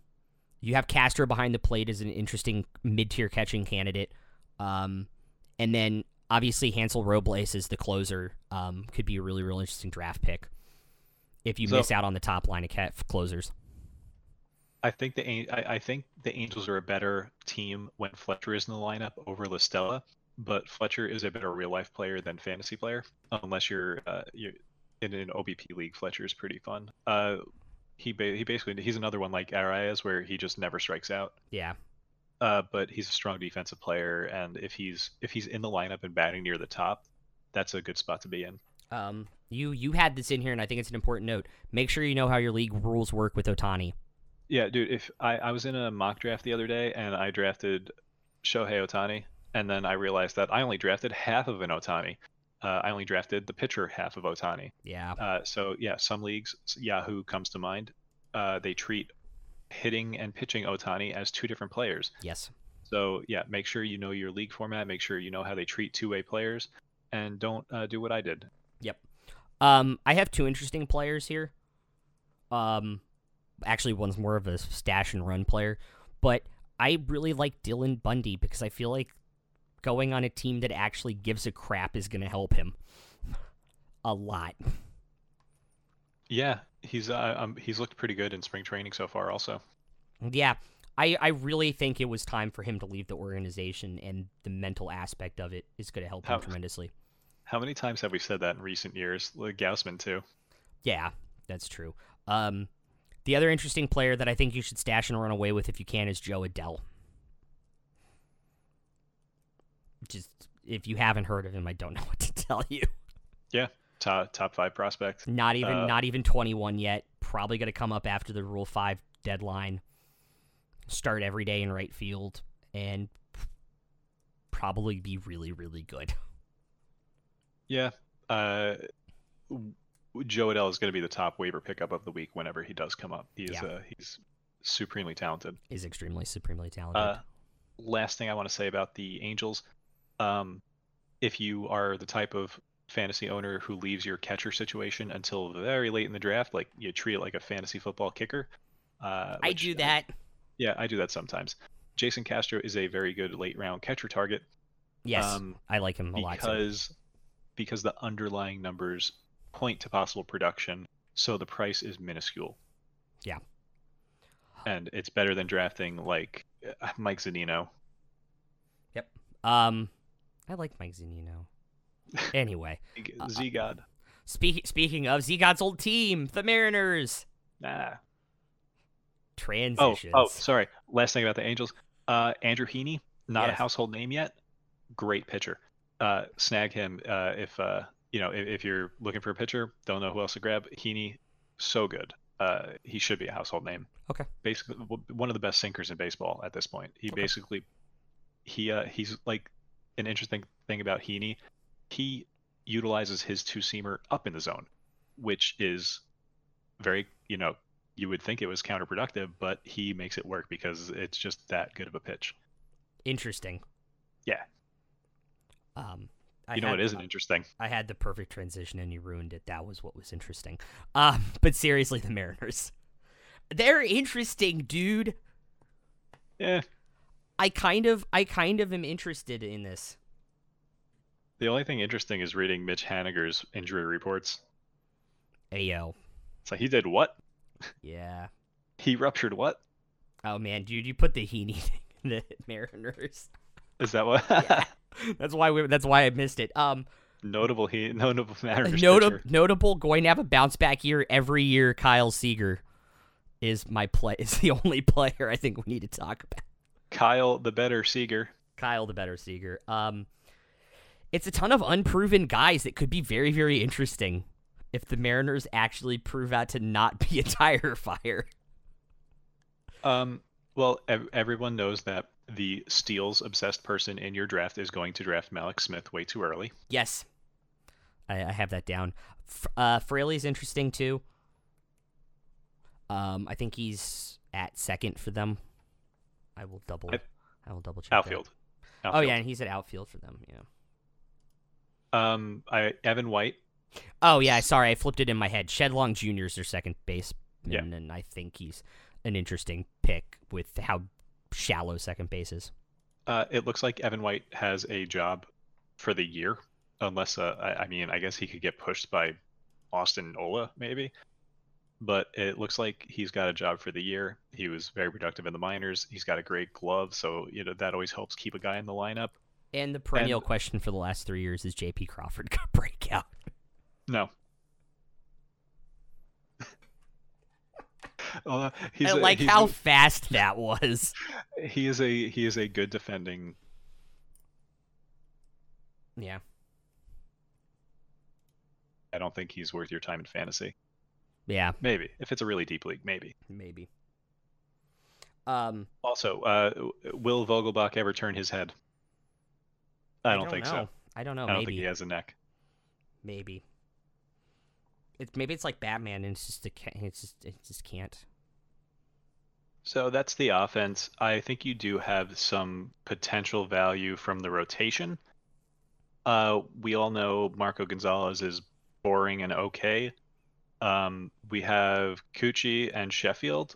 you have Castro behind the plate as an interesting mid-tier catching candidate. Um and then obviously Hansel Robles is the closer. Um could be a really really interesting draft pick if you So- miss out on the top line of cat closers. I think the I, I think the Angels are a better team when Fletcher is in the lineup over La Stella, but Fletcher is a better real life player than fantasy player. Unless you're uh, you in an OBP league, Fletcher is pretty fun. Uh, he ba- he basically he's another one like Arraez where he just never strikes out. Yeah. Uh, but he's a strong defensive player, and if he's if he's in the lineup and batting near the top, that's a good spot to be in. Um, you you had this in here, and I think it's an important note. Make sure you know how your league rules work with Ohtani. Yeah, dude. If I, I was in a mock draft the other day and I drafted Shohei Ohtani, and then I realized that I only drafted half of an Ohtani. Uh, I only drafted the pitcher half of Ohtani. Yeah, Uh, so yeah, some leagues, Yahoo comes to mind. Uh, they treat hitting and pitching Ohtani as two different players. yes, So yeah, make sure you know your league format. Make sure you know how they treat two-way players, and don't uh, do what I did. yep. Um, I have two interesting players here. Um, actually, one's more of a stash and run player, but I really like Dylan Bundy because I feel like going on a team that actually gives a crap is going to help him a lot. Yeah, he's uh, um, he's looked pretty good in spring training so far. Also, Yeah, I, I really think it was time for him to leave the organization, and the mental aspect of it is going to help How- him tremendously. how many times have we said that in recent years? Like Gausman too. Yeah, that's true. Um, the other interesting player that I think you should stash and run away with if you can is Jo Adell. Just if you haven't heard of him, I don't know what to tell you. Yeah, top top five prospect. Not even Uh, not even 21 yet. Probably going to come up after the Rule 5 deadline. Start every day in right field and probably be really really good. Yeah. Uh, Jo Adell is going to be the top waiver pickup of the week whenever he does come up. He's Yeah. uh, he's supremely talented. He's extremely supremely talented. Uh, last thing I want to say about the Angels, um, if you are the type of fantasy owner who leaves your catcher situation until very late in the draft, like you treat it like a fantasy football kicker. Uh, I do uh, that. yeah, I do that sometimes. Jason Castro is a very good late round catcher target. Yes. um, I like him a lot. because because the underlying numbers point to possible production, so the price is minuscule. Yeah. And it's better than drafting like uh, Mike Zunino. Yep. Um, I like Mike Zunino. Anyway, Uh, Z God. speak, speaking of Z God's old team, the Mariners. Nah. Transitions. oh, oh, sorry. Last thing about the Angels. Uh, Andrew Heaney, not a household name yet. Great pitcher. Uh, snag him uh, if uh, you know if, if you're looking for a pitcher. Don't know who else to grab. Heaney, so good. Uh, he should be a household name. Okay. Basically, one of the best sinkers in baseball at this point. He Okay. basically, he uh, he's like an interesting thing about Heaney. He utilizes his two seamer up in the zone, which is very you know you would think it was counterproductive, but he makes it work because it's just that good of a pitch. Interesting. Yeah. Um, I You know had, what isn't interesting? I had the perfect transition and you ruined it. That was what was interesting. Um, but seriously, the Mariners. They're interesting, dude. Yeah, I kind of I kind of am interested in this. The only thing interesting is reading Mitch Haniger's injury reports. It's like he did what? Yeah. He ruptured what? Oh man, dude, you put the Heaney thing in the Mariners. Is that what? Yeah. that's why we, that's why I missed it. Um notable he notable Mariners notable notable going to have a bounce back year every year Kyle Seager is my play is the only player I think we need to talk about. Kyle the better Seager. Kyle the better Seager. Um it's a ton of unproven guys that could be very very interesting if the Mariners actually prove out to not be a tire fire. Um, well, ev- everyone knows that the steals obsessed person in your draft is going to draft Mallex Smith way too early. Yes. I, I have that down. F- uh, Fraley's interesting too. Um, I think he's at second for them. I will double. I, I- will double check. that. Outfield. Oh yeah, and he's at outfield for them. Yeah. Um, I Evan White. Oh yeah, sorry, I flipped it in my head. Shed Long Jr. is their second base, Yeah. and I think he's an interesting pick with how shallow second bases. Uh, it looks like Evan White has a job for the year, unless uh, I, I mean, I guess he could get pushed by Austin Ola maybe. But it looks like he's got a job for the year. He was very productive in the minors. He's got a great glove, so you know that always helps keep a guy in the lineup. And the perennial And- question for the last three years is J.P. Crawford gonna break out? No. Uh, he's I a- like how a- fast that was. he is a he is a good defending. Yeah. I don't think he's worth your time in fantasy. Yeah, Maybe if it's a really deep league, maybe. maybe. Um, Also, uh, will Vogelbach ever turn his head? I don't, think know. so. I don't know. I don't maybe. think he has a neck. Maybe. It's maybe it's like Batman, and it's just it's just it just can't. So that's the offense. I think you do have some potential value from the rotation. Uh, we all know Marco Gonzales is boring and okay. Um, we have Cucci and Sheffield,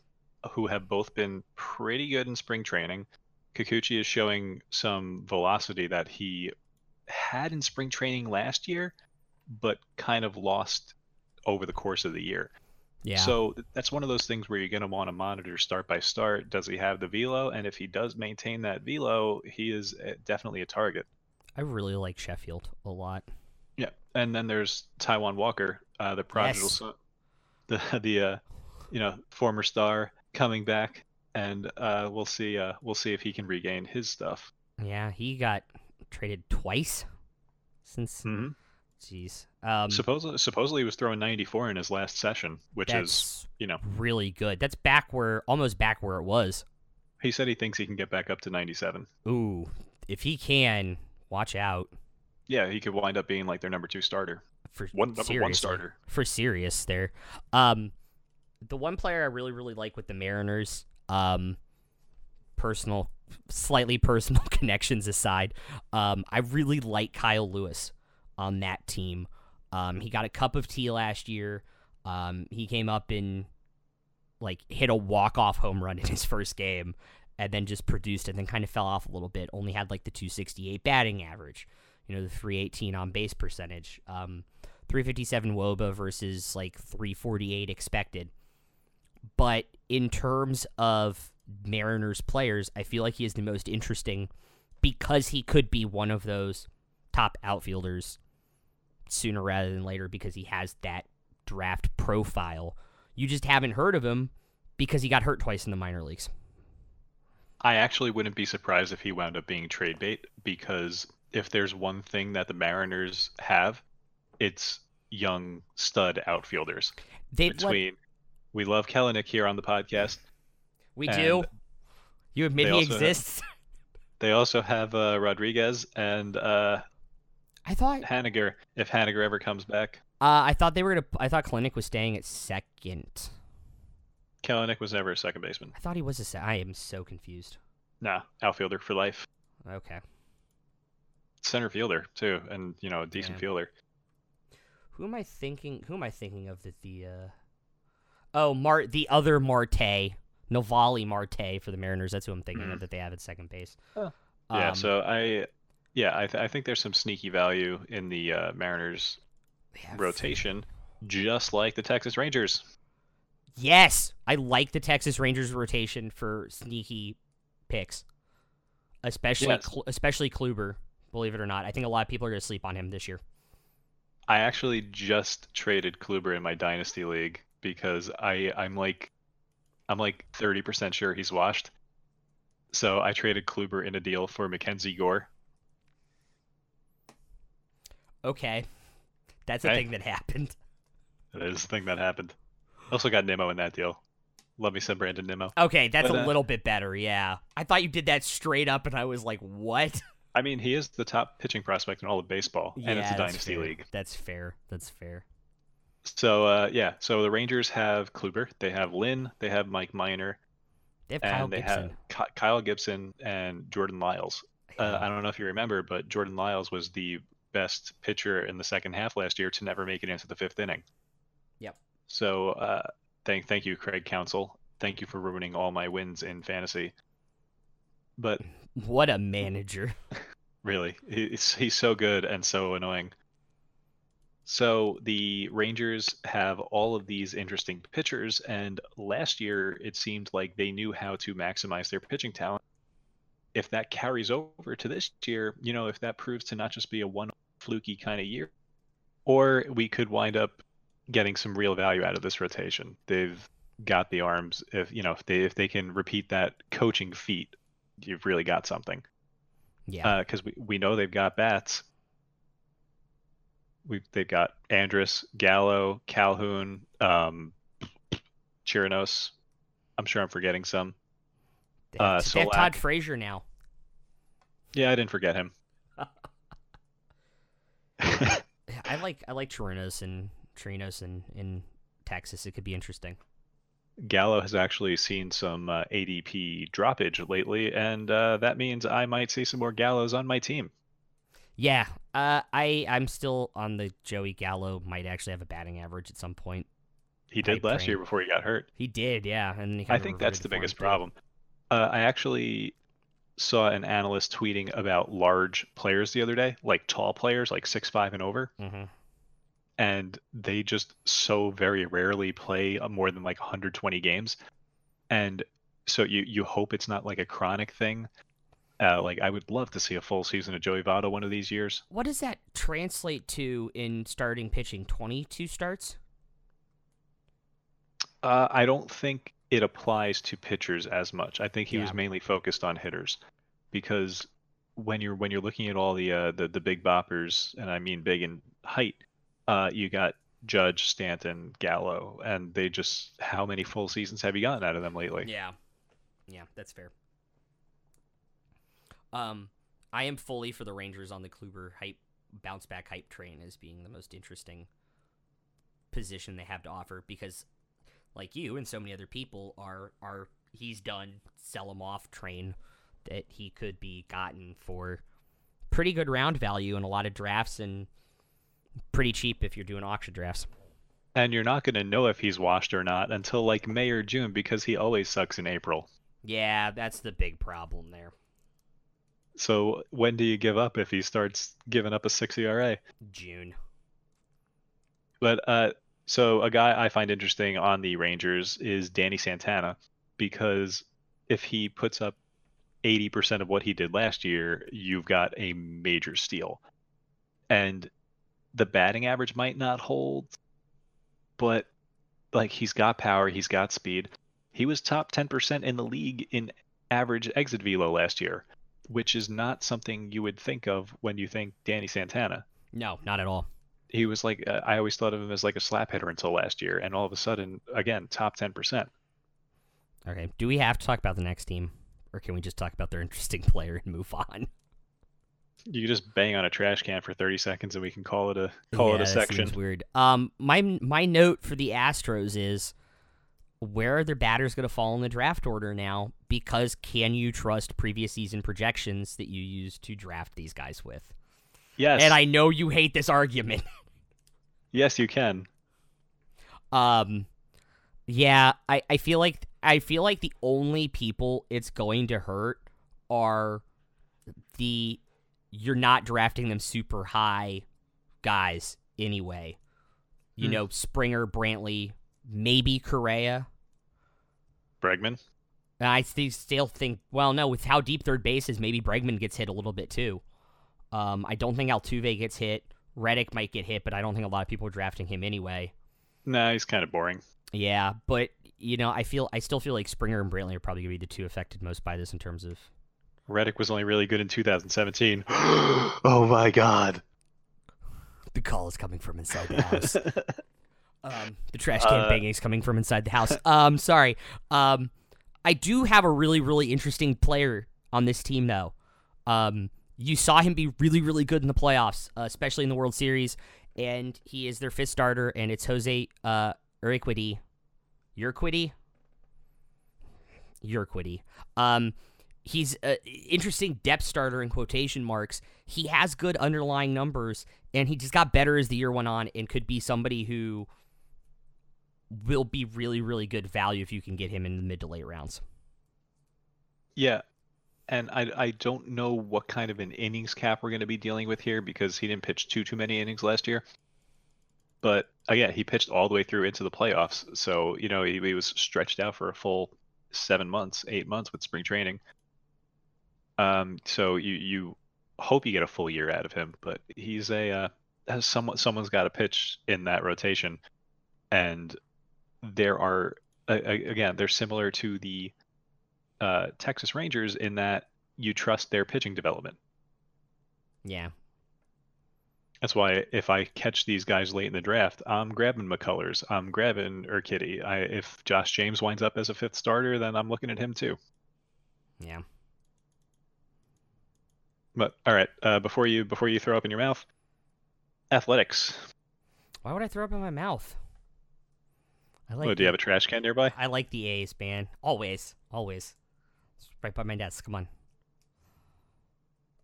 who have both been pretty good in spring training. Kikuchi is showing some velocity that he had in spring training last year, but kind of lost over the course of the year. Yeah. So that's one of those things where you're going to want to monitor start by start. Does he have the velo? And if he does maintain that velo, he is uh, definitely a target. I really like Sheffield a lot. Yeah. And then there's Taijuan Walker, uh, the prodigal Yes. son, the the uh, you know former star coming back, and uh, we'll see uh, we'll see if he can regain his stuff. Yeah, he got traded twice since. hmm Jeez. Um, supposedly, supposedly he was throwing 94 in his last session, which is you know really good. That's back where almost back where it was. he said he thinks he can get back up to 97. Ooh, if he can, watch out Yeah, he could wind up being like their number two starter, for one number one starter. for serious there. Um, the one player I really really like with the Mariners, um, personal, slightly personal connections aside, um, I really like Kyle Lewis on that team. Um, he got a cup of tea last year. Um, he came up and like hit a walk off home run in his first game, and then just produced and then kind of fell off a little bit. Only had like the 268 batting average, you know, the 318 on base percentage. Um, 357 woba versus like 348 expected. But in terms of Mariners players, I feel like he is the most interesting because he could be one of those top outfielders sooner rather than later because he has that draft profile. You just haven't heard of him because he got hurt twice in the minor leagues. I actually wouldn't be surprised if he wound up being trade bait because if there's one thing that the Mariners have, it's young stud outfielders. Let, Between we love Kelenic here on the podcast. we do. You admit they he also have- exists. They also have uh, Rodriguez and uh, I thought. Haniger. If Haniger ever comes back, Uh, I thought they were gonna. I thought Kelenic was staying at second. Kelenic was never a second baseman. I thought he was a. Se- I am so confused. Nah, outfielder for life. Okay. Center fielder too, and you know a decent Yeah. fielder. Who am I thinking? Who am I thinking of that the? Uh... Oh, Mart, the other Marte, Noelvi Marte for the Mariners. That's who I'm thinking Mhm. of that they have at second base. Oh. Yeah, Um, so I, yeah, I, th- I think there's some sneaky value in the uh, Mariners rotation, just like the Texas Rangers. Yes, I like the Texas Rangers rotation for sneaky picks, especially Yes. Kl- especially Kluber. Believe it or not, I think a lot of people are going to sleep on him this year. I actually just traded Kluber in my dynasty league because I I'm like I'm like 30% sure he's washed. So I traded Kluber in a deal for Mackenzie Gore. Okay, that's a Okay. thing that happened. That is the thing that happened. Also got Nimmo in that deal. Love me some Brandon Nimmo. Okay, that's But, a uh, little bit better. Yeah, I thought you did that straight up, and I was like, "What?" I mean, he is the top pitching prospect in all of baseball, and it's Yeah, a dynasty fair. league. That's fair. That's fair. So uh, yeah, so the Rangers have Kluber, they have Lynn, they have Mike Minor, They have Kyle and they Gibson. have Kyle Gibson and Jordan Lyles. Uh, I don't know if you remember, but Jordan Lyles was the best pitcher in the second half last year to never make it into the fifth inning. Yep. So uh, thank thank you, Craig Counsell. Thank you for ruining all my wins in fantasy. But What a manager. really, he's he's so good and so annoying. So the Rangers have all of these interesting pitchers, and last year it seemed like they knew how to maximize their pitching talent. If that carries over to this year, you know, if that proves to not just be a one fluky kind of year, or we could wind up getting some real value out of this rotation. They've got the arms. If you know, if they if they can repeat that coaching feat, you've really got something Yeah. because we, we know they've got bats. We've they've got Andrus, Gallo, Calhoun, um, Chirinos. I'm sure I'm forgetting some. they uh, they have Todd Solak. Frazier now. Yeah, I didn't forget him. Yeah, I like I like Chirinos and Trinos in in Texas. It could be interesting. Gallo has actually seen some uh, ADP droppage lately, and uh, that means I might see some more Gallos on my team. Yeah. Uh, I I'm still on the Joey Gallo. Might actually have a batting average at some point. He did last train. year before he got hurt. He did. Yeah. And he I think that's the biggest problem. Uh, I actually saw an analyst tweeting about large players the other day, like tall players, like six five and over, Mhm. and they just so very rarely play uh, more than like 120 games, and so you you hope it's not like a chronic thing. Uh, like I would love to see a full season of Joey Votto one of these years. What does that translate to in starting pitching? Twenty two starts. Uh, I don't think it applies to pitchers as much. I think he was mainly focused on hitters, because when you're when you're looking at all the uh, the the big boppers, and I mean big in height, uh, you got Judge, Stanton, Gallo, and they just how many full seasons have you gotten out of them lately? Yeah. Yeah, that's fair. Um, I am fully for the Rangers on the Kluber hype bounce back hype train as being the most interesting position they have to offer because like you and so many other people are are he's done sell him off train that he could be gotten for pretty good round value in a lot of drafts and pretty cheap if you're doing auction drafts. And you're not going to know if he's washed or not until like May or June because he always sucks in April. Yeah, that's the big problem there. So when do you give up if he starts giving up a six ERA? June. But uh, so a guy I find interesting on the Rangers is Danny Santana because if he puts up 80% of what he did last year, you've got a major steal. And the batting average might not hold, but like he's got power, he's got speed. He was top 10% in the league in average exit velo last year, which is not something you would think of when you think Danny Santana No, not at all. He was like uh, I always thought of him as like a slap hitter until last year, and all of a sudden, again, top ten percent. Okay. Do we have to talk about the next team, or can we just talk about their interesting player and move on? You can just bang on a trash can for thirty seconds, and we can call it a call yeah, it a section. weird. Um, my my note for the Astros is where are their batters going to fall in the draft order now? Because can you trust previous season projections that you used to draft these guys with? Yes, And I know you hate this argument. yes, you can. Um, Yeah, I, I feel like I feel like the only people it's going to hurt are the you're not drafting them super high guys anyway. You Hmm. know, Springer, Brantley, maybe Correa. Bregman. I still think, well, no, with how deep third base is, maybe Bregman gets hit a little bit too. Um, I don't think Altuve gets hit. Reddick might get hit, but I don't think a lot of people are drafting him anyway. Nah, he's kind of boring. Yeah, but you know, I feel I still feel like Springer and Brantley are probably gonna be the two affected most by this in terms of Reddick was only really good in 2017. oh my god. the call is coming from inside the house. um, the trash can Uh, banging is coming from inside the house. Um, sorry. Um, I do have a really really interesting player on this team though. Um, you saw him be really really good in the playoffs, uh, especially in the World Series, and he is their fifth starter, and it's Jose uh, Urquidy. Urquidy. Urquidy. Um, he's an interesting depth starter in quotation marks. He has good underlying numbers, and he just got better as the year went on, and could be somebody who will be really, really good value if you can get him in the mid to late rounds. Yeah. And I, I don't know what kind of an innings cap we're going to be dealing with here because he didn't pitch too too many innings last year. But uh, yeah, he pitched all the way through into the playoffs. So, you know, he, he was stretched out for a full seven months, eight months with spring training. Um, so you you hope you get a full year out of him, but he's a uh, someone someone's got to pitch in that rotation, and there are a- again they're similar to the uh, Texas Rangers in that you trust their pitching development. Yeah. That's why if I catch these guys late in the draft, I'm grabbing McCullers, I'm grabbing Urquidy. I if Josh James winds up as a fifth starter, then I'm looking at him too. Yeah. But all right, uh, before you before you throw up in your mouth, athletics. Why would I throw up in my mouth? I like. oh, do you have a trash can nearby? I like the A's, man. Always, always. It's right by my desk. Come on.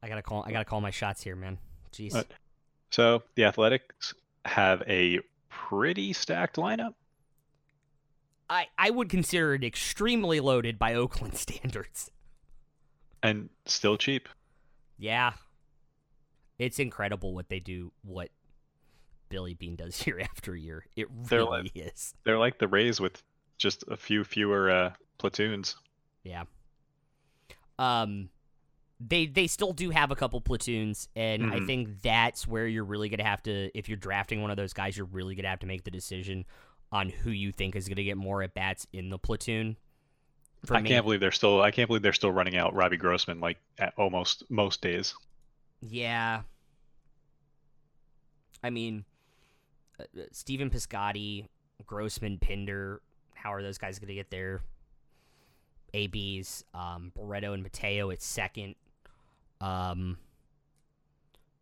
I gotta call. I gotta call my shots here, man. Jeez. What? So the Athletics have a pretty stacked lineup. I I would consider it extremely loaded by Oakland standards. and still cheap. Yeah. It's incredible what they do. What Billy Beane does year after year. It They're really like- is. They're like the Rays with just a few fewer uh, platoons. Yeah. Um they they still do have a couple platoons and I Mhm. think that's where you're really going to have to if you're drafting one of those guys you're really going to have to make the decision on who you think is going to get more at bats in the platoon. I me, can't believe they're still. I can't believe they're still running out Robbie Grossman like at almost most days. Yeah. I mean, uh, uh, Stephen Piscotty, Grossman, Pinder, how are those guys going to get their ABs? Um, Barreto and Mateo at second. Um,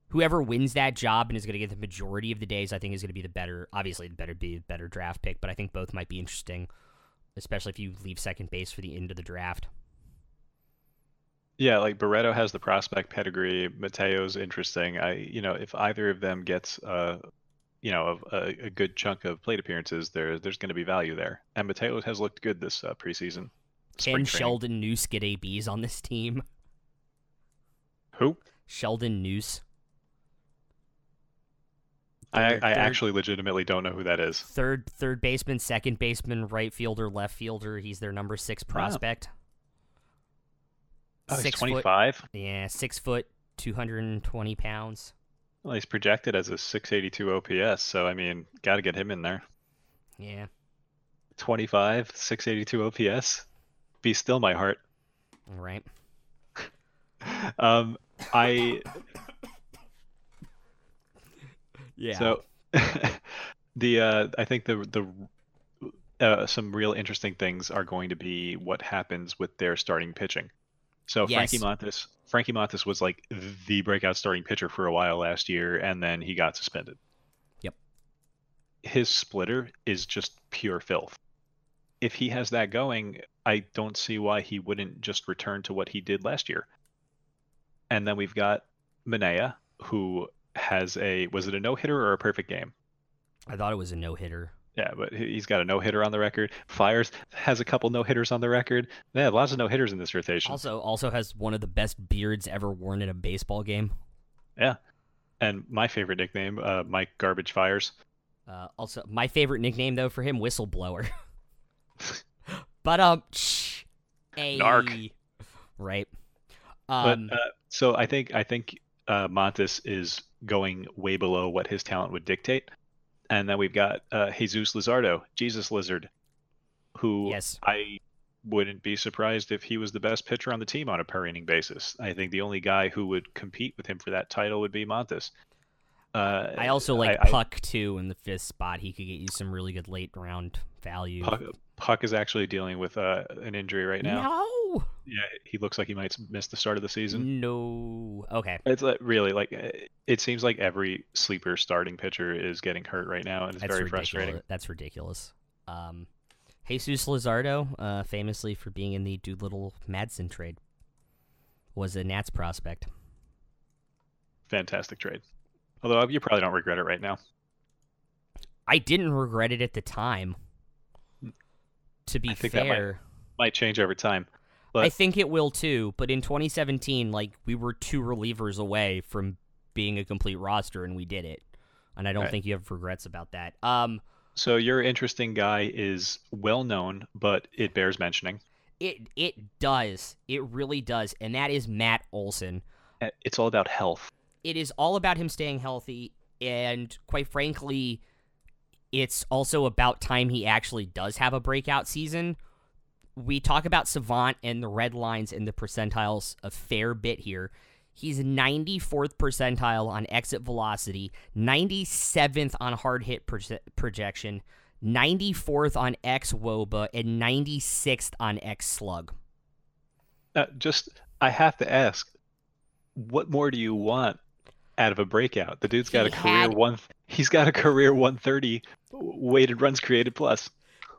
whoever wins that job and is going to get the majority of the days, I think is going to be the better. Obviously, the better be the better draft pick, but I think both might be interesting, especially if you leave second base for the end of the draft. Yeah, like Barreto has the prospect pedigree. Mateo's interesting. I, you know, if either of them gets, uh, you know, a, a, good chunk of plate appearances, there, there's going to be value there. And Mateo has looked good this uh, preseason. Can Spring training. Sheldon Neuse get ABs on this team? Who? Sheldon Neuse. I, I actually legitimately don't know who that is. third third baseman, second baseman, right fielder, left fielder. He's their number six prospect. Oh, he's six foot, 25. yeah, six foot, two hundred and twenty pounds. Well, he's projected as a 682 OPS, so I mean, got to get him in there. Yeah, 25, 682 OPS. Be still my heart. all right. Um, I Yeah. so the uh, I think the the uh, some real interesting things are going to be what happens with their starting pitching. So Frankie Yes. Montas, Frankie Montas was like the breakout starting pitcher for a while last year, and then he got suspended. Yep. His splitter is just pure filth. If he has that going, I don't see why he wouldn't just return to what he did last year. And then we've got Manaea, who has a was it a no hitter or a perfect game? I thought it was a no hitter. Yeah, but he- he's got a no hitter on the record. Fiers has a couple no hitters on the record. Yeah, lots of no hitters in this rotation. Also, also has one of the best beards ever worn in a baseball game. Yeah, and my favorite nickname, uh, Mike Garbage Fires. Uh, also, my favorite nickname though for him, whistleblower. but um, shh, a Narc. right. But Um, uh, so I think I think uh, Montas is going way below what his talent would dictate, and then we've got uh, Jesus Luzardo, Jesus Lizard, who yes, I wouldn't be surprised if he was the best pitcher on the team on a per inning basis. I think the only guy who would compete with him for that title would be Montas. Uh, I also like I- Puk too in the fifth spot. He could get you some really good late round value. Puk, Puk is actually dealing with uh, an injury right now. No, Yeah, he looks like he might miss the start of the season. no. Okay, It's like, really like uh, it seems like every sleeper starting pitcher is getting hurt right now, and it's that's very ridiculous. frustrating. That's ridiculous. Um, Jesus Luzardo, uh, famously for being in the Doolittle Madsen trade, was a Nats prospect. Fantastic trade. Although you probably don't regret it right now. I didn't regret it at the time. To be I think that might- fair, Might change over time. I think it will too. But in 2017, like we were two relievers away from being a complete roster, and we did it. And I don't Right. think you have regrets about that. Um, So your interesting guy is well known, but it bears mentioning. it it does, it really does, and that is Matt Olson. Uh, It's all about health. It is all about him staying healthy, and quite frankly, it's also about time he actually does have a breakout season. We talk about Savant and the red lines and the percentiles a fair bit here. He's 94th percentile on exit velocity, 97th on hard hit proje- projection, 94th on X WOBA, and 96th on X slug. Uh, just I have to ask, what more do you want out of a breakout? The dude's got He a career had- one. He's got a career 130 weighted runs created plus.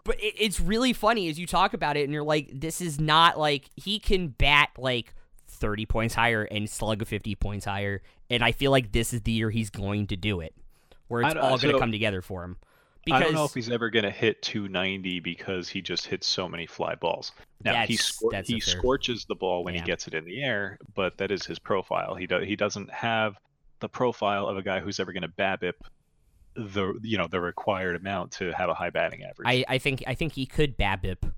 But it, it's really funny as you talk about it, and you're like, this is not like he can bat like 30 points higher and slug 50 points higher. And I feel like this is the year he's going to do it, where it's all going to come together for him. I don't know if he's ever going to hit 290 because he just hits so many fly balls. Now he scor- he scorches the ball when Yeah. he gets it in the air, but that is his profile. He do- he doesn't have the profile of a guy who's ever going to BABIP the you know the required amount to have a high batting average. I, I think I think he could BABIP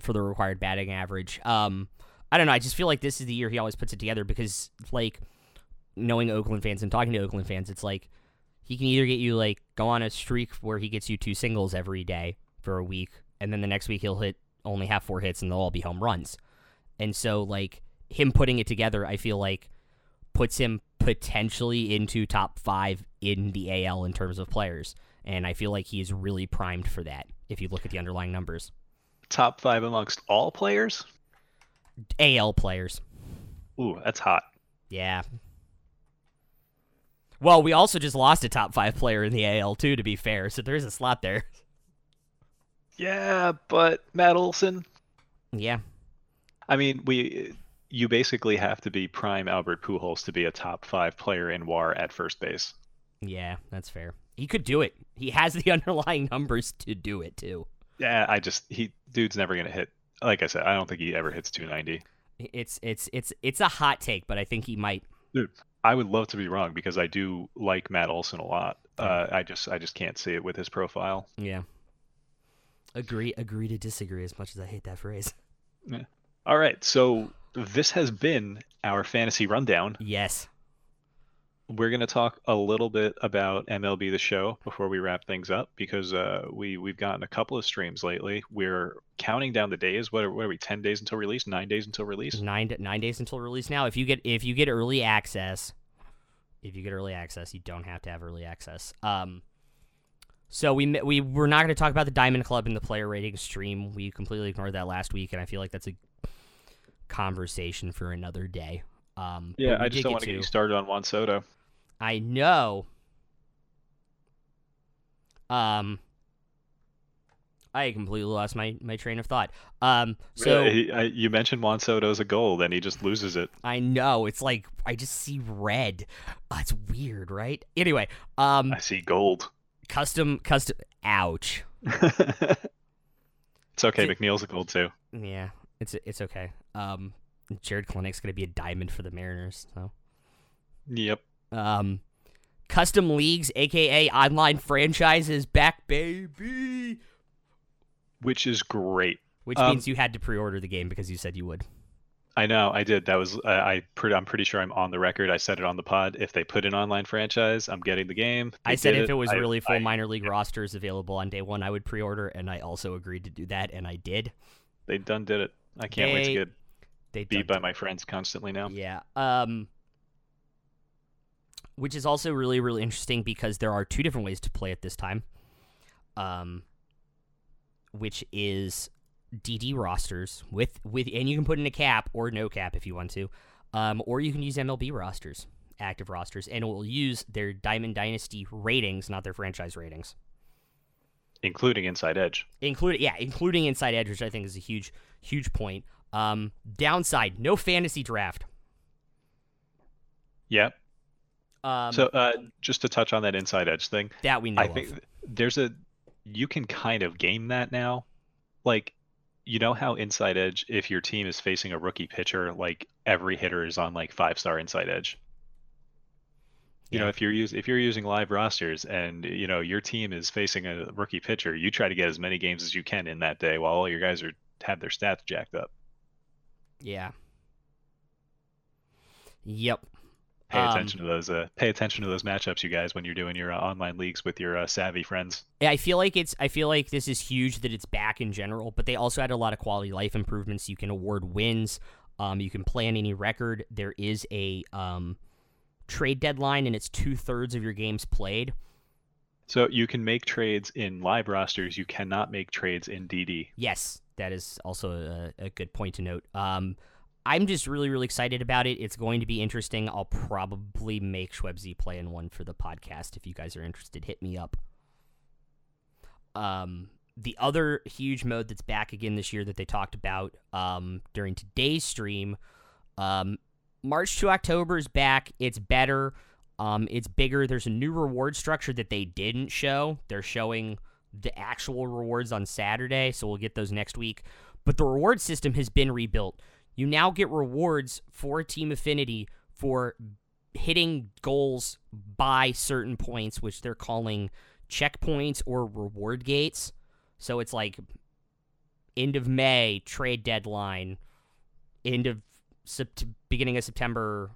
for the required batting average. Um, I don't know. I just feel like this is the year he always puts it together because, like, knowing Oakland fans and talking to Oakland fans, it's like he can either get you like go on a streak where he gets you two singles every day for a week, and then the next week he'll hit only have four hits and they'll all be home runs. And so, like him putting it together, I feel like puts him potentially into top five in the AL in terms of players. And I feel like he's really primed for that if you look at the underlying numbers. Top five amongst all players. AL players. Ooh, that's hot. Yeah. Well, we also just lost a top five player in the AL too, to be fair. So there's a slot there. Yeah, but Matt Olson. Yeah. I mean, we you basically have to be prime Albert Pujols to be a top five player in WAR at first base. Yeah, that's fair. He could do it. He has the underlying numbers to do it too. Yeah, I just he dude's never gonna hit. Like I said, I don't think he ever hits 290. It's it's it's it's a hot take, but I think he might. Dude, I would love to be wrong because I do like Matt Olson a lot. Uh, I just I just can't see it with his profile. Yeah. Agree agree to disagree as much as I hate that phrase. Yeah. All right, so this has been our fantasy rundown. Yes. We're gonna talk a little bit about MLB the Show before we wrap things up because uh, we we've gotten a couple of streams lately. We're counting down the days. What are, what are we? Ten days until release? Nine days until release? Nine nine days until release now. If you get if you get early access, if you get early access, you don't have to have early access. Um so we we we're not going to talk about the Diamond Club and the player rating stream. We completely ignored that last week and I feel like that's a conversation for another day. Um Yeah, I just don't want to get you started on Juan Soto. I know. Um, I completely lost my, my train of thought. Um, so Really, I, you mentioned Juan Soto as a goal, then he just loses it. I know it's like I just see red. Oh, it's weird, right? Anyway, um, I see gold. Custom, custom. Ouch. it's okay. Did- McNeil's a gold too. Yeah, it's it's okay. Um, Jarred Kelenic's gonna be a diamond for the Mariners. So, Yep. um, custom leagues, aka online franchises, back baby. Which is great. Which Um, means you had to pre-order the game because you said you would. I know. I did. That was. I. I pretty, I'm pretty sure I'm on the record. I said it on the pod. If they put an online franchise, I'm getting the game. They I said if it was I- really full I- minor league rosters available on day one, I would pre-order, and I also agreed to do that, and I did. They done did it. I can't wait to get They beat by my friends constantly now. Yeah. Um which is also really really interesting because there are two different ways to play it this time. Um which is DD rosters with with and you can put in a cap or no cap if you want to. Um or you can use MLB rosters, active rosters and it will use their Diamond Dynasty ratings, not their franchise ratings. Including Inside Edge. Including yeah, including inside edge, which I think is a huge huge point. Um downside, no fantasy draft. Yep. Um so uh, just to touch on that Inside Edge thing, that we know I of. think there's a you can kind of game that now. Like you know how Inside Edge, if your team is facing a rookie pitcher, like every hitter is on like five star Inside Edge. You know, if you're use if you're using live rosters and you know your team is facing a rookie pitcher, you try to get as many games as you can in that day while all your guys are have their stats jacked up. Yeah. Yep. Pay Um, attention to those. Uh, pay attention to those matchups, you guys, when you're doing your uh, online leagues with your uh, savvy friends. Yeah, I feel like it's I feel like this is huge that it's back in general, but they also had a lot of quality life improvements. You can award wins. Um, you can plan any record. There is a um, trade deadline, and it's two thirds of your games played. So you can make trades in live rosters. You cannot make trades in DD. Yes, that is also a, a good point to note. Um, I'm just really, really excited about it. It's going to be interesting. I'll probably make Schwebzy play in one for the podcast. If you guys are interested, hit me up. Um, the other huge mode that's back again this year that they talked about um, during today's stream, um, March to October is back. It's better. Um, it's bigger. There's a new reward structure that they didn't show. They're showing the actual rewards on Saturday, so we'll get those next week. But the reward system has been rebuilt. You now get rewards for Team Affinity for hitting goals by certain points, which they're calling checkpoints or reward gates. So it's like end of May, trade deadline, end of sept- beginning of September,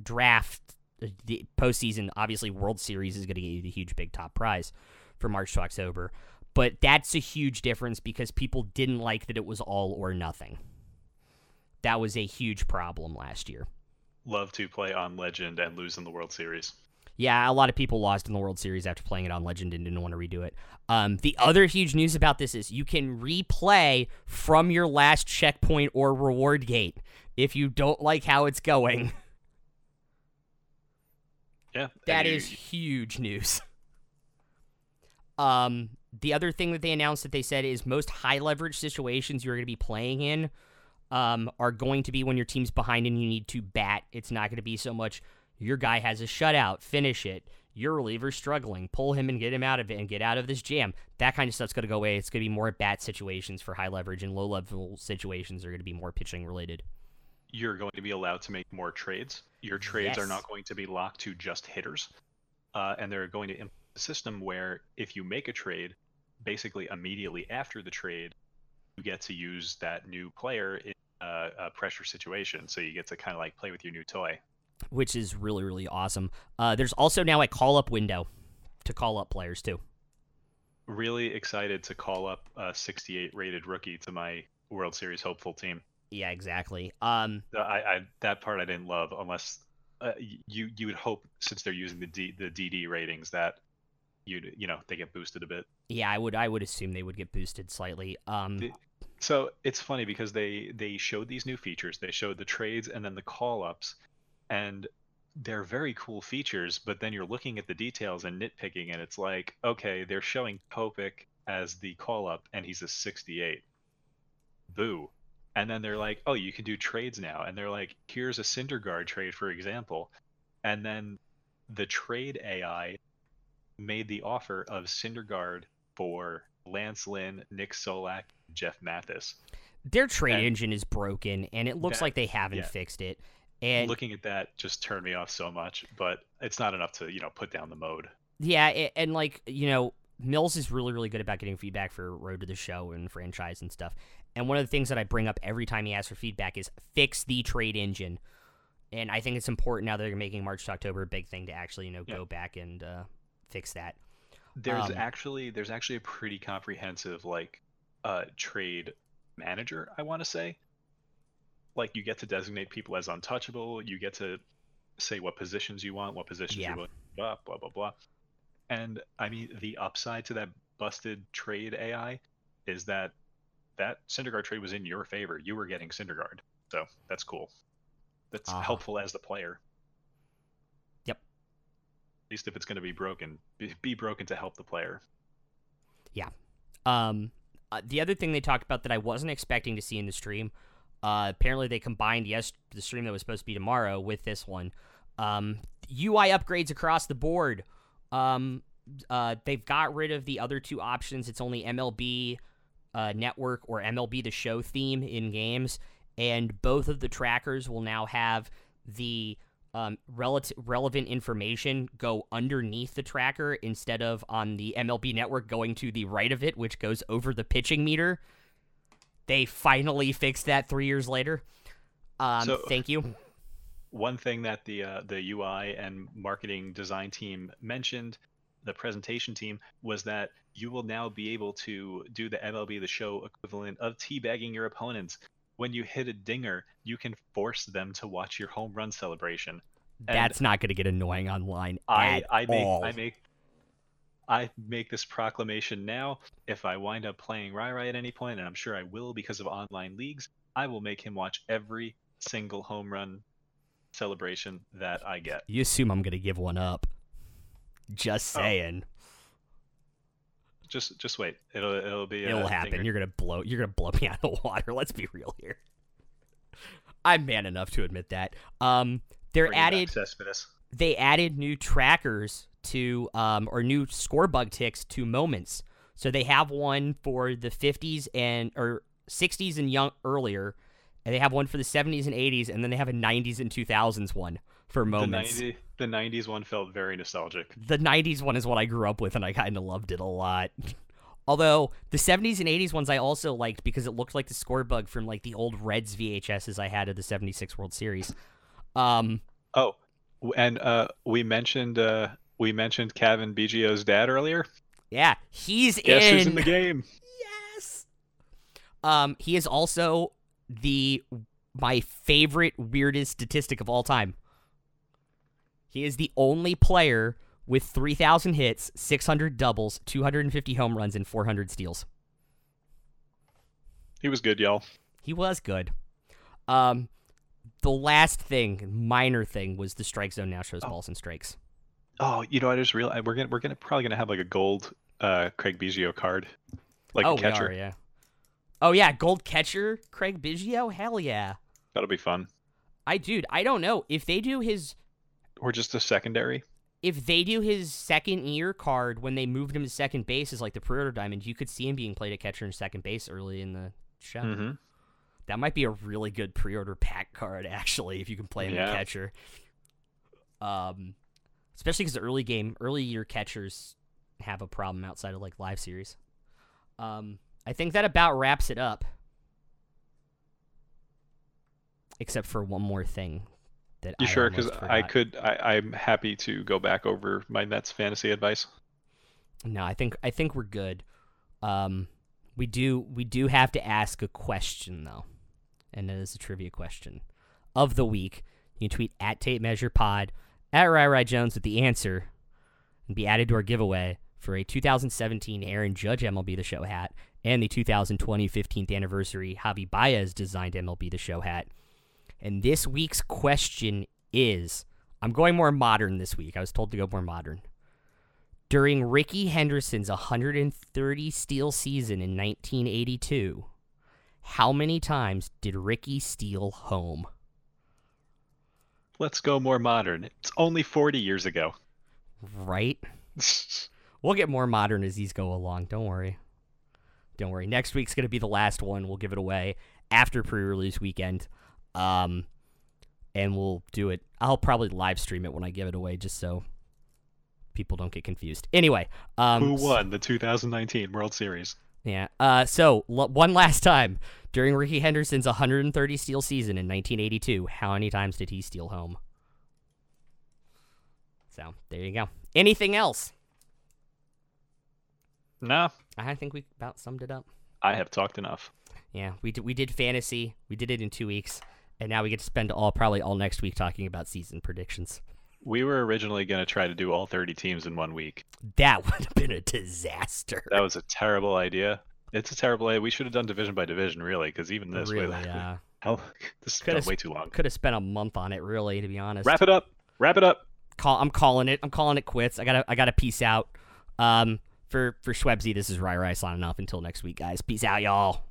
draft, uh, the postseason. Obviously, World Series is going to get you the huge big top prize for March to October. But that's a huge difference because people didn't like that it was all or nothing. That was a huge problem last year. Love to play on Legend and lose in the World Series. Yeah, a lot of people lost in the World Series after playing it on Legend and didn't want to redo it. Um, the other huge news about this is you can replay from your last checkpoint or reward gate if you don't like how it's going. Yeah, That you- is huge news. Um, the other thing that they announced that they said is most high leverage situations you're going to be playing in um, are going to be when your team's behind and you need to bat. It's not going to be so much your guy has a shutout, finish it. Your reliever's struggling, pull him and get him out of it and get out of this jam. That kind of stuff's going to go away. It's going to be more bat situations for high leverage, and low level situations are going to be more pitching related. You're going to be allowed to make more trades. Your trades are not going to be locked to just hitters, uh, and they're going to implement a system where if you make a trade, basically immediately after the trade, you get to use that new player in uh, a pressure situation. So you get to kind of like play with your new toy. which is really really awesome. Uh, there's also now a call up window to call up players too. Really excited to call up a 68 rated rookie to my World Series hopeful team. Yeah, exactly. Um, I, I that part I didn't love unless uh, you you would hope since they're using the D, the DD ratings that you'd you know they get boosted a bit. yeah, I would I would assume they would get boosted slightly. Um, The- So it's funny because they they showed these new features. They showed the trades and then the call ups, and they're very cool features. But then you're looking at the details and nitpicking, and it's like, okay, they're showing Kopech as the call up, and he's a 68. Boo. And then they're like, oh, you can do trades now, and they're like, here's a Syndergaard trade, for example, and then the trade AI made the offer of Syndergaard for Lance Lynn, Nick Solak, Jeff Mathis. Their trade And- engine is broken, and it looks That- like they haven't yeah. fixed it. And Looking at that just turned me off so much, but it's not enough to, you know, put down the mode. Yeah, and like you know, Mills is really really good about getting feedback for Road to the Show and franchise and stuff. And one of the things that I bring up every time he asks for feedback is fix the trade engine. And I think it's important now that they're making March to October a big thing to actually you know Yeah. go back and uh, fix that. There's Um, actually there's actually a pretty comprehensive like uh trade manager, I want to say. Like you get to designate people as untouchable, you get to say what positions you want, what positions Yeah. you want, blah blah blah blah. And I mean the upside to that busted trade AI is that that Syndergaard trade was in your favor. You were getting Syndergaard. So that's cool. That's Uh-huh. helpful as the player. Yep. At least if it's going to be broken, be, broken to help the player. Yeah. Um, uh, the other thing they talked about that I wasn't expecting to see in the stream, uh, apparently they combined yes the stream that was supposed to be tomorrow with this one. Um, UI upgrades across the board. Um, uh, they've got rid of the other two options. It's only MLB uh, Network or MLB The Show theme in games, and both of the trackers will now have the um, relative relevant information go underneath the tracker instead of on the MLB network going to the right of it, which goes over the pitching meter. They finally fixed that three years later. Um, So- thank you. One thing that the uh, the UI and marketing design team mentioned, the presentation team, was that you will now be able to do the MLB The Show equivalent of teabagging your opponents. When you hit a dinger, you can force them to watch your home run celebration. And That's not going to get annoying online I I make. I make I make this proclamation now. If I wind up playing Rai Rai at any point, and I'm sure I will because of online leagues, I will make him watch every single home run celebration that I get. you assume I'm going to give one up. Just Oh. saying, Just just wait. It'll it'll be it'll a happen. You're gonna blow. You're gonna blow me out of the water. Let's be real here. I'm man enough to admit that. Um, they're Bring added. They added new trackers to um or new score bug ticks to moments. So they have one for the 50s and or 60s and young earlier, and they have one for the 70s and 80s, and then they have a 90s and 2000s one for The 90, the 90s one felt very nostalgic. The 90s one is what I grew up with, and I kind of loved it a lot. Although the 70s and 80s ones I also liked because it looked like the score bug from like the old Reds VHSs I had of the 76 World Series. Um, Oh, and uh, we mentioned uh, we mentioned Cavan Biggio's dad earlier. yeah, he's Guess in. who's in the game? Yes. Um, he is also the my favorite weirdest statistic of all time. He is the only player with 3,000 hits, 600 doubles, 250 home runs, and 400 steals. He was good, y'all. He was good. Um, the last thing, minor thing, was the strike zone now shows Oh. balls and strikes. Oh, you know, I just realized we're gonna we're gonna probably gonna have like a gold uh Craig Biggio card, like oh, a catcher. are, yeah. Oh yeah, gold catcher, Craig Biggio. Hell yeah. That'll be fun. I dude, I don't know if they do his Or just a secondary. if they do his second year card when they moved him to second base as like the pre-order diamond, you could see him being played at catcher and second base early in the show. Mm-hmm. That might be a really good pre-order pack card actually if you can play him Yeah. at catcher. Um, especially because the early game, early year catchers have a problem outside of like live series. Um, I think that about wraps it up. Except for one more thing that You I sure? Because I could. I, I'm happy to go back over my Nets fantasy advice. No, I think I think we're good. Um, we do we do have to ask a question though, and it is a trivia question of the week. You can tweet at Tape Measure Pod at Rai Jones with the answer, and be added to our giveaway for a 2017 Aaron Judge MLB The Show hat and the 2020 15th anniversary Javi Baez designed MLB The Show hat. And this week's question is: I'm going more modern this week. I was told to go more modern. During Rickey Henderson's 130 steal season in 1982, how many times did Rickey steal home? Let's go more modern. It's only 40 years ago. Right? we'll get more modern as these go along. Don't worry. Don't worry. Next week's gonna be the last one. We'll give it away after pre-release weekend. Um, and we'll do it. I'll probably live stream it when I give it away, just so people don't get confused. Anyway, um, Who won the 2019 World Series? Yeah. Uh, so l- one last time during Rickey Henderson's 130 steal season in 1982, how many times did he steal home? So there you go. Anything else? No. I think we about summed it up. I have talked enough. Yeah, we did. We did fantasy. We did it in two weeks, and now we get to spend all probably all next week talking about season predictions. We were originally going to try to do all 30 teams in one week. That would have been a disaster. That was a terrible idea. It's a terrible idea. We should have done division by division, really, because even this, really, way, yeah. hell, this Coulda is way too long. Could have spent a month on it, really, to be honest. Wrap it up. Wrap it up. call I'm calling it. I'm calling it quits. I gotta I gotta peace out. Um for for Schwebzy, this is Rai Rai signing off until next week, guys. Peace out, y'all.